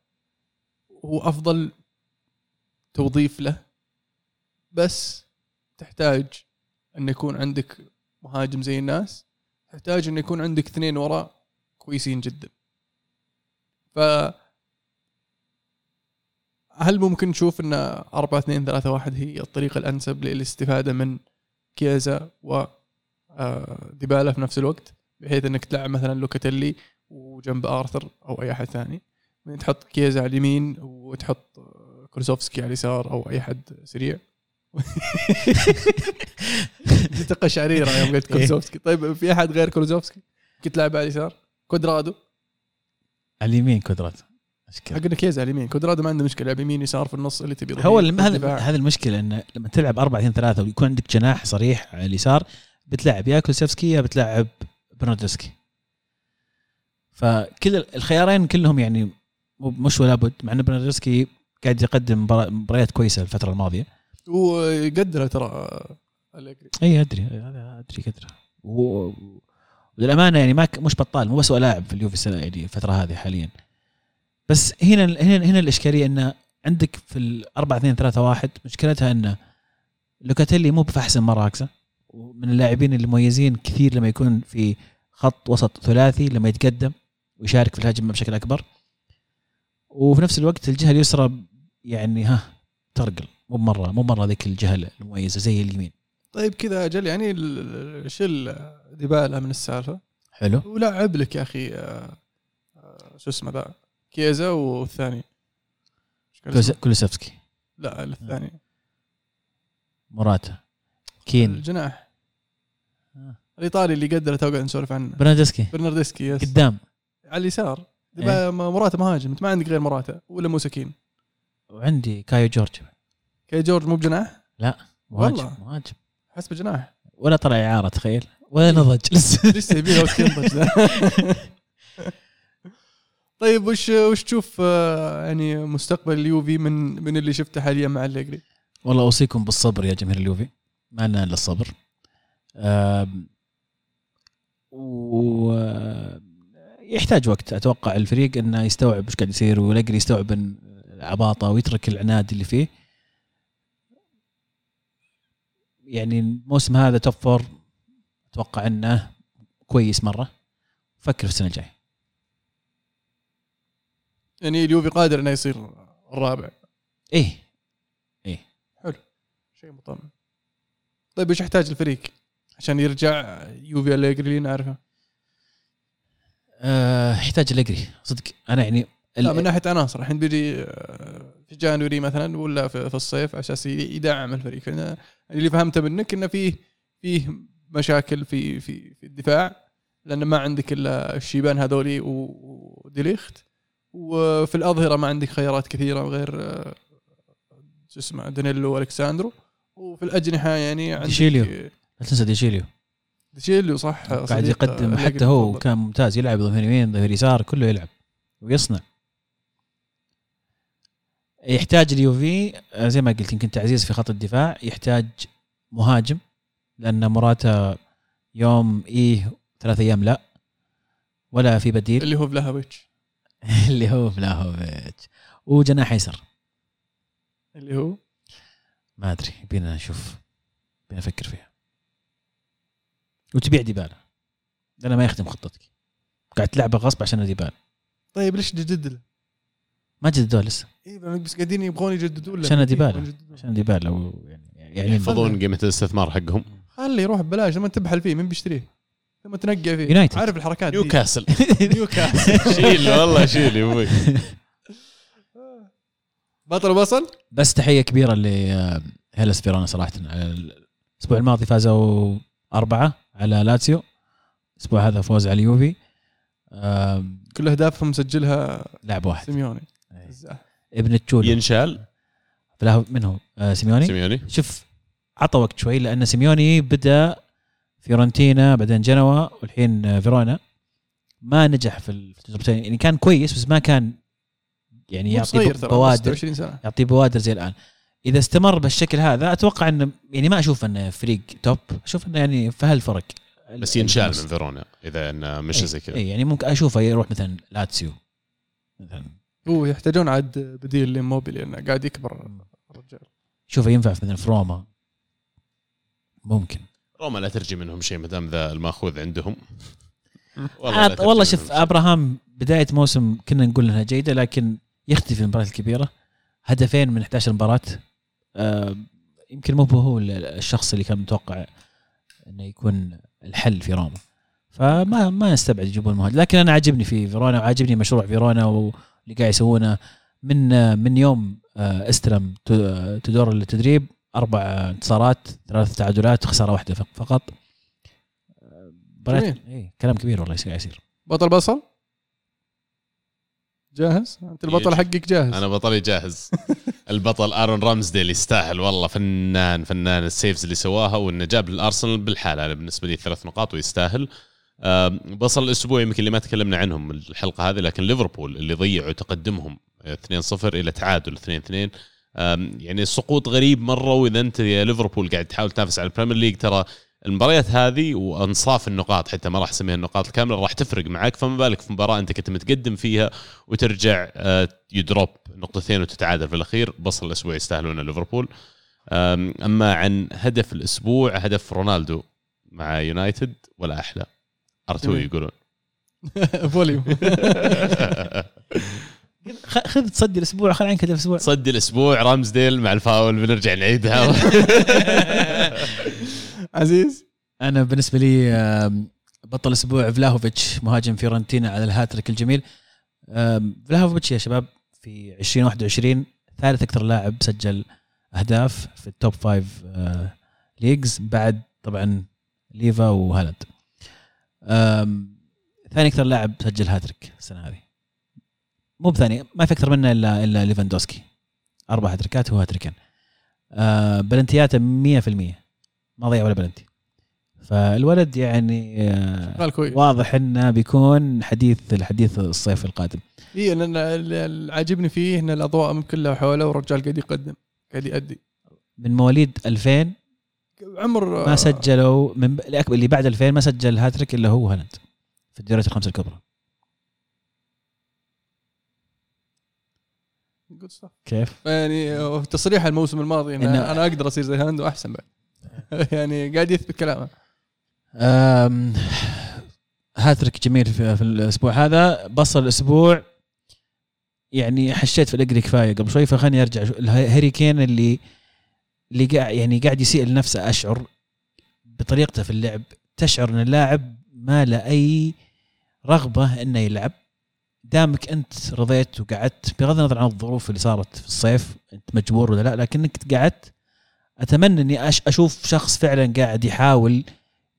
هو أفضل توظيف له. بس تحتاج إن يكون عندك مهاجم زي الناس تحتاج انه يكون عندك اثنين وراء كويسين جدا. ف هل ممكن نشوف إن 4 2 3 1 هي الطريقة الأنسب للاستفادة من كيزا و آه، ديبالا في نفس الوقت بحيث إنك تلعب مثلا لوكاتيلي وجنب آرثر أو أي أحد ثاني؟ بعدين تحط كيزا على اليمين وتحط آه، كولوسوفسكي على اليسار أو أي حد سريع. جيت قشعريره يوم قلت كولوسيفسكي طيب في أحد غير كولوسيفسكي كنت تلعب على اليسار؟ كوادرادو؟ على اليمين كوادرادو مشكلة. حقنا كيزا على اليمين كوادرادو ما عنده مشكلة يلعب يمين يسار في النص اللي تبي هو. هذا المشكلة انه لما تلعب 4 2 3 ويكون عندك جناح صريح على اليسار بتلعب يا كولسيفسكي يا بتلعب برناردسكي فكل الخيارين كلهم يعني مش ولا بد مع إن برناردسكي قاعد يقدم مباريات كويسة الفترة الماضية ويقدره ترى. إي أدري هذا أدري قدره وللأمانة يعني ما مش بطال مو بس هو لاعب في اليوفي السنة يعني الفترة هذه حاليا بس هنا هنا هنا الإشكالية انه عندك في ال 4 2 3 1 مشكلتها انه لوكاتيلي مو في احسن مراكزة ومن اللاعبين المميزين كثير لما يكون في خط وسط ثلاثي لما يتقدم ويشارك في الهجمة بشكل أكبر. وفي نفس الوقت الجهة اليسرى يعني ها ترقل مو مره مو مره ذيك الجهة المميزة زي اليمين. طيب كذا أجل يعني شيل ديبالا من السالفة. حلو. ولعب لك يا أخي آه، آه، شو اسمه ذا؟ كيزا والثاني. إيش كان اسمه؟ كولوس- كولوسيفسكي. لا الثاني. موراتا كين. الجناح. آه. الإيطالي اللي قدر تو قاعد نسولف عنه برناردسكي. برناردسكي yes قدام. على اليسار. ديبالا- مراتا مهاجم. انت ما عندك غير مراتا ولا مويس كين وعندي كايو جورج. كايو جورج مو بجناح؟ مهاجم والله. مهاجم. حسب جناح. ولا طلع إعارة تخيل. ولا نضج. لسه لسه يبي له وقت ينضج. طيب وش وش تشوف آه، يعني مستقبل اليوفي من من اللي شفته حاليا مع الليجري والله أوصيكم بالصبر يا جماهير اليوفي. ما لنا إلا الصبر. آم، و يحتاج وقت. أتوقع الفريق إنه يستوعب إيش قاعد يصير ويقدر يستوعب العباطة ويترك العناد اللي فيه. يعني الموسم هذا توب فور. أتوقع إنه كويس مرة. فكر في السنة الجاية. يعني اليوفي قادر إنه يصير الرابع. إيه. شيء مطمئن طيب إيش يحتاج الفريق عشان يرجع يوفي الليجري اللي نعرفه؟ أه يحتاج الجري صدق. أنا يعني لا من ناحية عناصر. الحين بيجي آه، في جانوري مثلا ولا في الصيف على أساس يدعم الفريق. فأنا اللي فهمته منك إنه فيه فيه مشاكل في في في الدفاع لأن ما عندك إلا الشيبان هذولي وديليخت. وفي الأظهرة ما عندك خيارات كثيرة غير آه، شو اسمه دانيلو وألكساندرو. وفي الأجنحة يعني عندك ديشيليو. لا تنسى ديشيليو. ديشيليو صح قاعد صديق يقدم حتى هو المفضل. كان ممتاز يلعب ظهير يمين ظهير يسار كله يلعب ويصنع. يحتاج اليوفي آه، زي ما قلت يمكن تعزيز في خط الدفاع. يحتاج مهاجم لأن مراتا يوم إيه ثلاث أيام لا ولا في بديل. اللي هو فلاهوفيتش اللي هو فلاهوفيتش وجناح ايسر اللي هو؟ ما أدري بينا نشوف بينا نفكر فيها. وتبيع ديبالا. لأنه ما يخدم خطتك. قاعد تلعبه غصب عشان ديبال طيب ليش تجدد له؟ ما جددوه لسه. اي بس قاعدين يبغون يجددون له. عشان ديبالا. عشان ديبال لو يعني يعني يحفظون قيمة الاستثمار حقهم. خليه يروح ببلاش لما تبحل فيه مين بيشتريه؟ لما تنقع فيه. يونايتد. عارف الحركات دي. نيوكاسل نيوكاسل شيل والله شيل يا أبوي. بطل وصل بس تحية كبيرة لهيلاس فيرونا صراحة. على الأسبوع الماضي فازوا أربعة على لاتسيو. الأسبوع هذا فوز على اليوفي كل أهدافهم مسجلها لاعب واحد. سيميوني. الزاح. ابن تشولو ينشال. فلا من هو؟ آه سيميوني. سيميوني. شوف عطى وقت شوي لأن سيميوني بدأ فيورنتينا بعدين جنوا والحين آه، فيرونا. ما نجح في التجربتين. يعني كان كويس بس ما كان يعني يعطي بوادر. 26 سنة. يعطي بوادر زي الآن. إذا استمر بالشكل هذا أتوقع إنه يعني ما أشوف إنه فريق top أشوف إنه يعني في هالفرق. بس ينشال من فيرونا إذا إنه مش زي كذا. اي يعني ممكن أشوفه يروح مثلا لاتسيو. مثلا. هو يحتاجون عاد بديل لإيموبيلي لأنه قاعد يكبر الرجال. شوفه ينفع في مثلا في روما. ممكن. روما لا ترجي منهم شيء ما دام ذا المأخوذ عندهم. والله, والله شوف. أبراهام بداية موسم كنا نقول إنها جيدة لكن يختفي في المباريات الكبيرة. هدفين من 11 مباراة. آه يمكن مو هو ال- الشخص اللي كان متوقع إنه يكون الحل في روما. فما ما نستبعد يجيبون مهاجم. لكن أنا عاجبني في فيرونا وعاجبني مشروع فيرونا واللي قاعد يسوونه. من من يوم آه، استلم تدور التدريب أربع انتصارات ثلاث تعادلات خسارة واحدة فق- فقط. مباريات. اي كلام كبير والله قاعد يصير. بطل بصل؟ جاهز؟ أنت البطل يجي. حقك جاهز. أنا بطلي جاهز. البطل أرون رامزديل يستاهل والله فنان فنان السيفز اللي سواها وإنه جاب الأرسنال بالحالة أنا بالنسبة لي ثلاث نقاط ويستاهل. بصل الأسبوع يمكن اللي ما تكلمنا عنهم الحلقة هذه لكن ليفربول اللي ضيعوا تقدمهم آه، 2-0 إلى تعادل 2-2 آم، يعني سقوط غريب مرة وإذا أنت يا ليفربول قاعد تحاول تنافس على ال Premier League ترى المباريات هذه وأنصاف النقاط حتى ما راح أسميها النقاط الكاملة راح تفرق معك فما بالك في مباراة أنت كنت متقدم فيها وترجع آه، ي drop نقطتين وتتعادل في الأخير بصل الأسبوع يستاهلون ليفربول. أما عن هدف الأسبوع هدف رونالدو مع يونايتد ولا أحلى؟ R2 جميل. يقولون. volume خذ تصدي الأسبوع خل عنك الأسبوع. صد الأسبوع رامزديل مع الفاول بنرجع نعيدها. عزيز. أنا بالنسبة لي بطل الأسبوع فلاهوفيتش مهاجم فيورنتينا على الهاتريك الجميل. فلاهوفيتش يا شباب في 2021 ثالث أكثر لاعب سجل أهداف في ال top five leagues بعد طبعا ليفا وهالاند. ثاني أكثر لاعب سجل هاتريك السنة هذه. مو بثاني ما في أكثر منه الا إلا ليفاندوسكي. أربع هاتريكات وهو هاتريكين. آه، بلنتياته 100% ما ضيع ولا بلنتي. فالولد يعني آه، واضح إنه بيكون حديث الحديث الصيف القادم. اي لأن اللي عاجبني فيه إن الأضواء من كلها حوله والرجال قاعد يقدم قاعد يأدي. من مواليد 2000 عمر ما سجلوا من اللي بعد 2000 ما سجل هاتريك إلا هو هالاند في الدوريات الخمسة الكبرى. Stuff. كيف؟ يعني تصريح الموسم الماضي إن إنه- أنا أقدر أصير زي هالاند وأحسن بعد. يعني قاعد يثبت كلامه. هاتريك جميل في, في الأسبوع هذا. بصل الأسبوع. يعني حشيت في الأجري كفاية قبل شوي فخلني أرجع هاري كين اللي اللي قاعد يعني قاعد يسيء لنفسه أشعر بطريقته في اللعب. تشعر إن اللاعب ما له أي رغبة إنه يلعب. دامك انت رضيت وقعدت بغض النظر عن الظروف اللي صارت في الصيف انت مجبور ولا لا لكنك قعدت. أتمنى إني أشوف شخص فعلا قاعد يحاول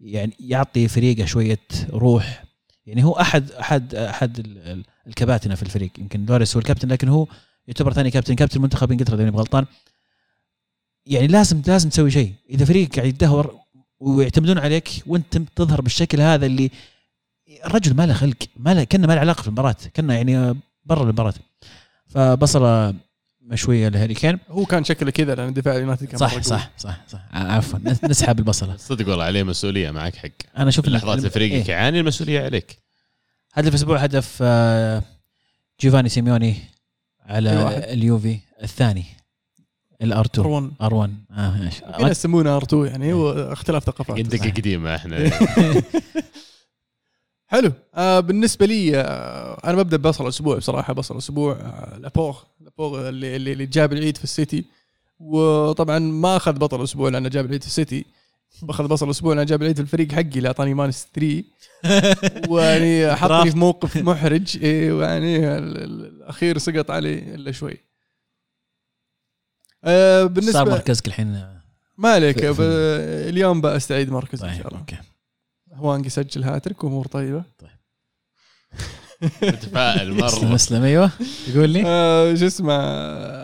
يعني يعطي فريقه شوية روح. يعني هو أحد أحد أحد ال- ال- الكباتنة في الفريق. يمكن دوريس هو الكابتن لكن هو يعتبر ثاني كابتن كابتن منتخب إنجلترا إذا ماني غلطان يعني لازم لازم تسوي شيء. إذا فريق قاعد يدهور ويعتمدون عليك وأنت تظهر بالشكل هذا اللي الرجل ما له خلق ما له كأنه ما له علاقة في المباراه كأنه يعني برا المباراه فبصله مشوية لهاري كين هو كان شكله كذا لأن دفاع اليونايتد كان صح. صح صح صح. عفوا نسحب البصلة. صدق والله عليه مسؤولية معك حق. أنا اللحظات اللي فريقك إيه. يعاني المسؤولية عليك. هدف الأسبوع هدف آه، جيفاني سيميوني على واحد. اليوفي الثاني ال R 2 R1 R 1 آه ماشي في ناس يسمونه R2 يعني هو اختلاف ثقافات. قديمة إحنا. حلو. آه بالنسبة لي آه أنا ببدأ ببصل الأسبوع بصراحة بصل الأسبوع آه لابورت لابورت اللي, اللي, اللي جاب العيد في السيتي. وطبعا ما أخذ بطل الأسبوع لأنه جاب العيد في السيتي. بأخذ بصل الأسبوع لأنه جاب العيد في الفريق حقي اللي اعطاني minus 3 ويعني حطني في موقف محرج. إيه ويعني ال- ال- الأخير سقط علي إلا شوي. آه صار بالنسبة مركزك الحين. ما عليك ب- اليوم بستعيد مركز إن طيب شاء الله. أوكي. هوانج يسجل هاتريك وامور طيبة. متفائل مسلم مره مسلم أيوه. تقول لي؟ آه شو اسمه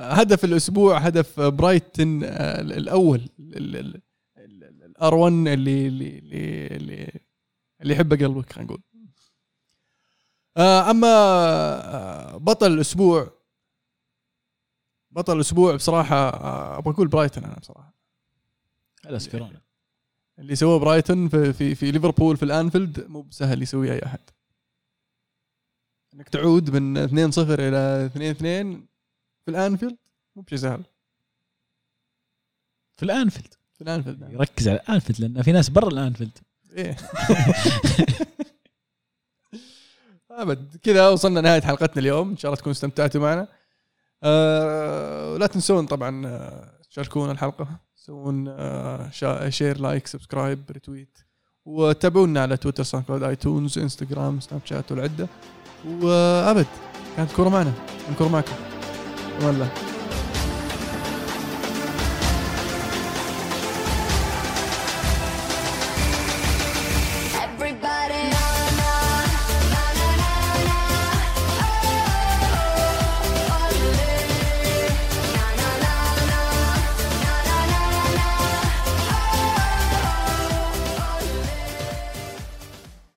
هدف الأسبوع هدف برايتن آه الأول ال R 1 اللي اللي اللي اللي, اللي يحب قلبك خلينا نقول. آه أما بطل الأسبوع بطل الأسبوع بصراحة أبغى أقول برايتن أنا بصراحة. خلاص كورونا اللي سووه برايتون في في, في ليفربول في الأنفيلد مو بسهل يسويه أي أحد. إنك تعود من 2-0 إلى 2-2 في الأنفيلد مو بشيء سهل. في الأنفيلد؟ في الأنفيلد. نعم. يركز على الأنفيلد لأن في ناس برا الأنفيلد. إيه. أبد. كذا وصلنا نهاية حلقتنا اليوم. إن شاء الله تكونوا استمتعتوا معنا. آه لا تنسون طبعا آه، تشاركونا الحلقة. تسوون share like subscribe retweet وتابعونا على تويتر ساوند كلاود ايتونز انستغرام سناب شات والعدة. وأبد كانت كورة معنا. نكون معكم. والله.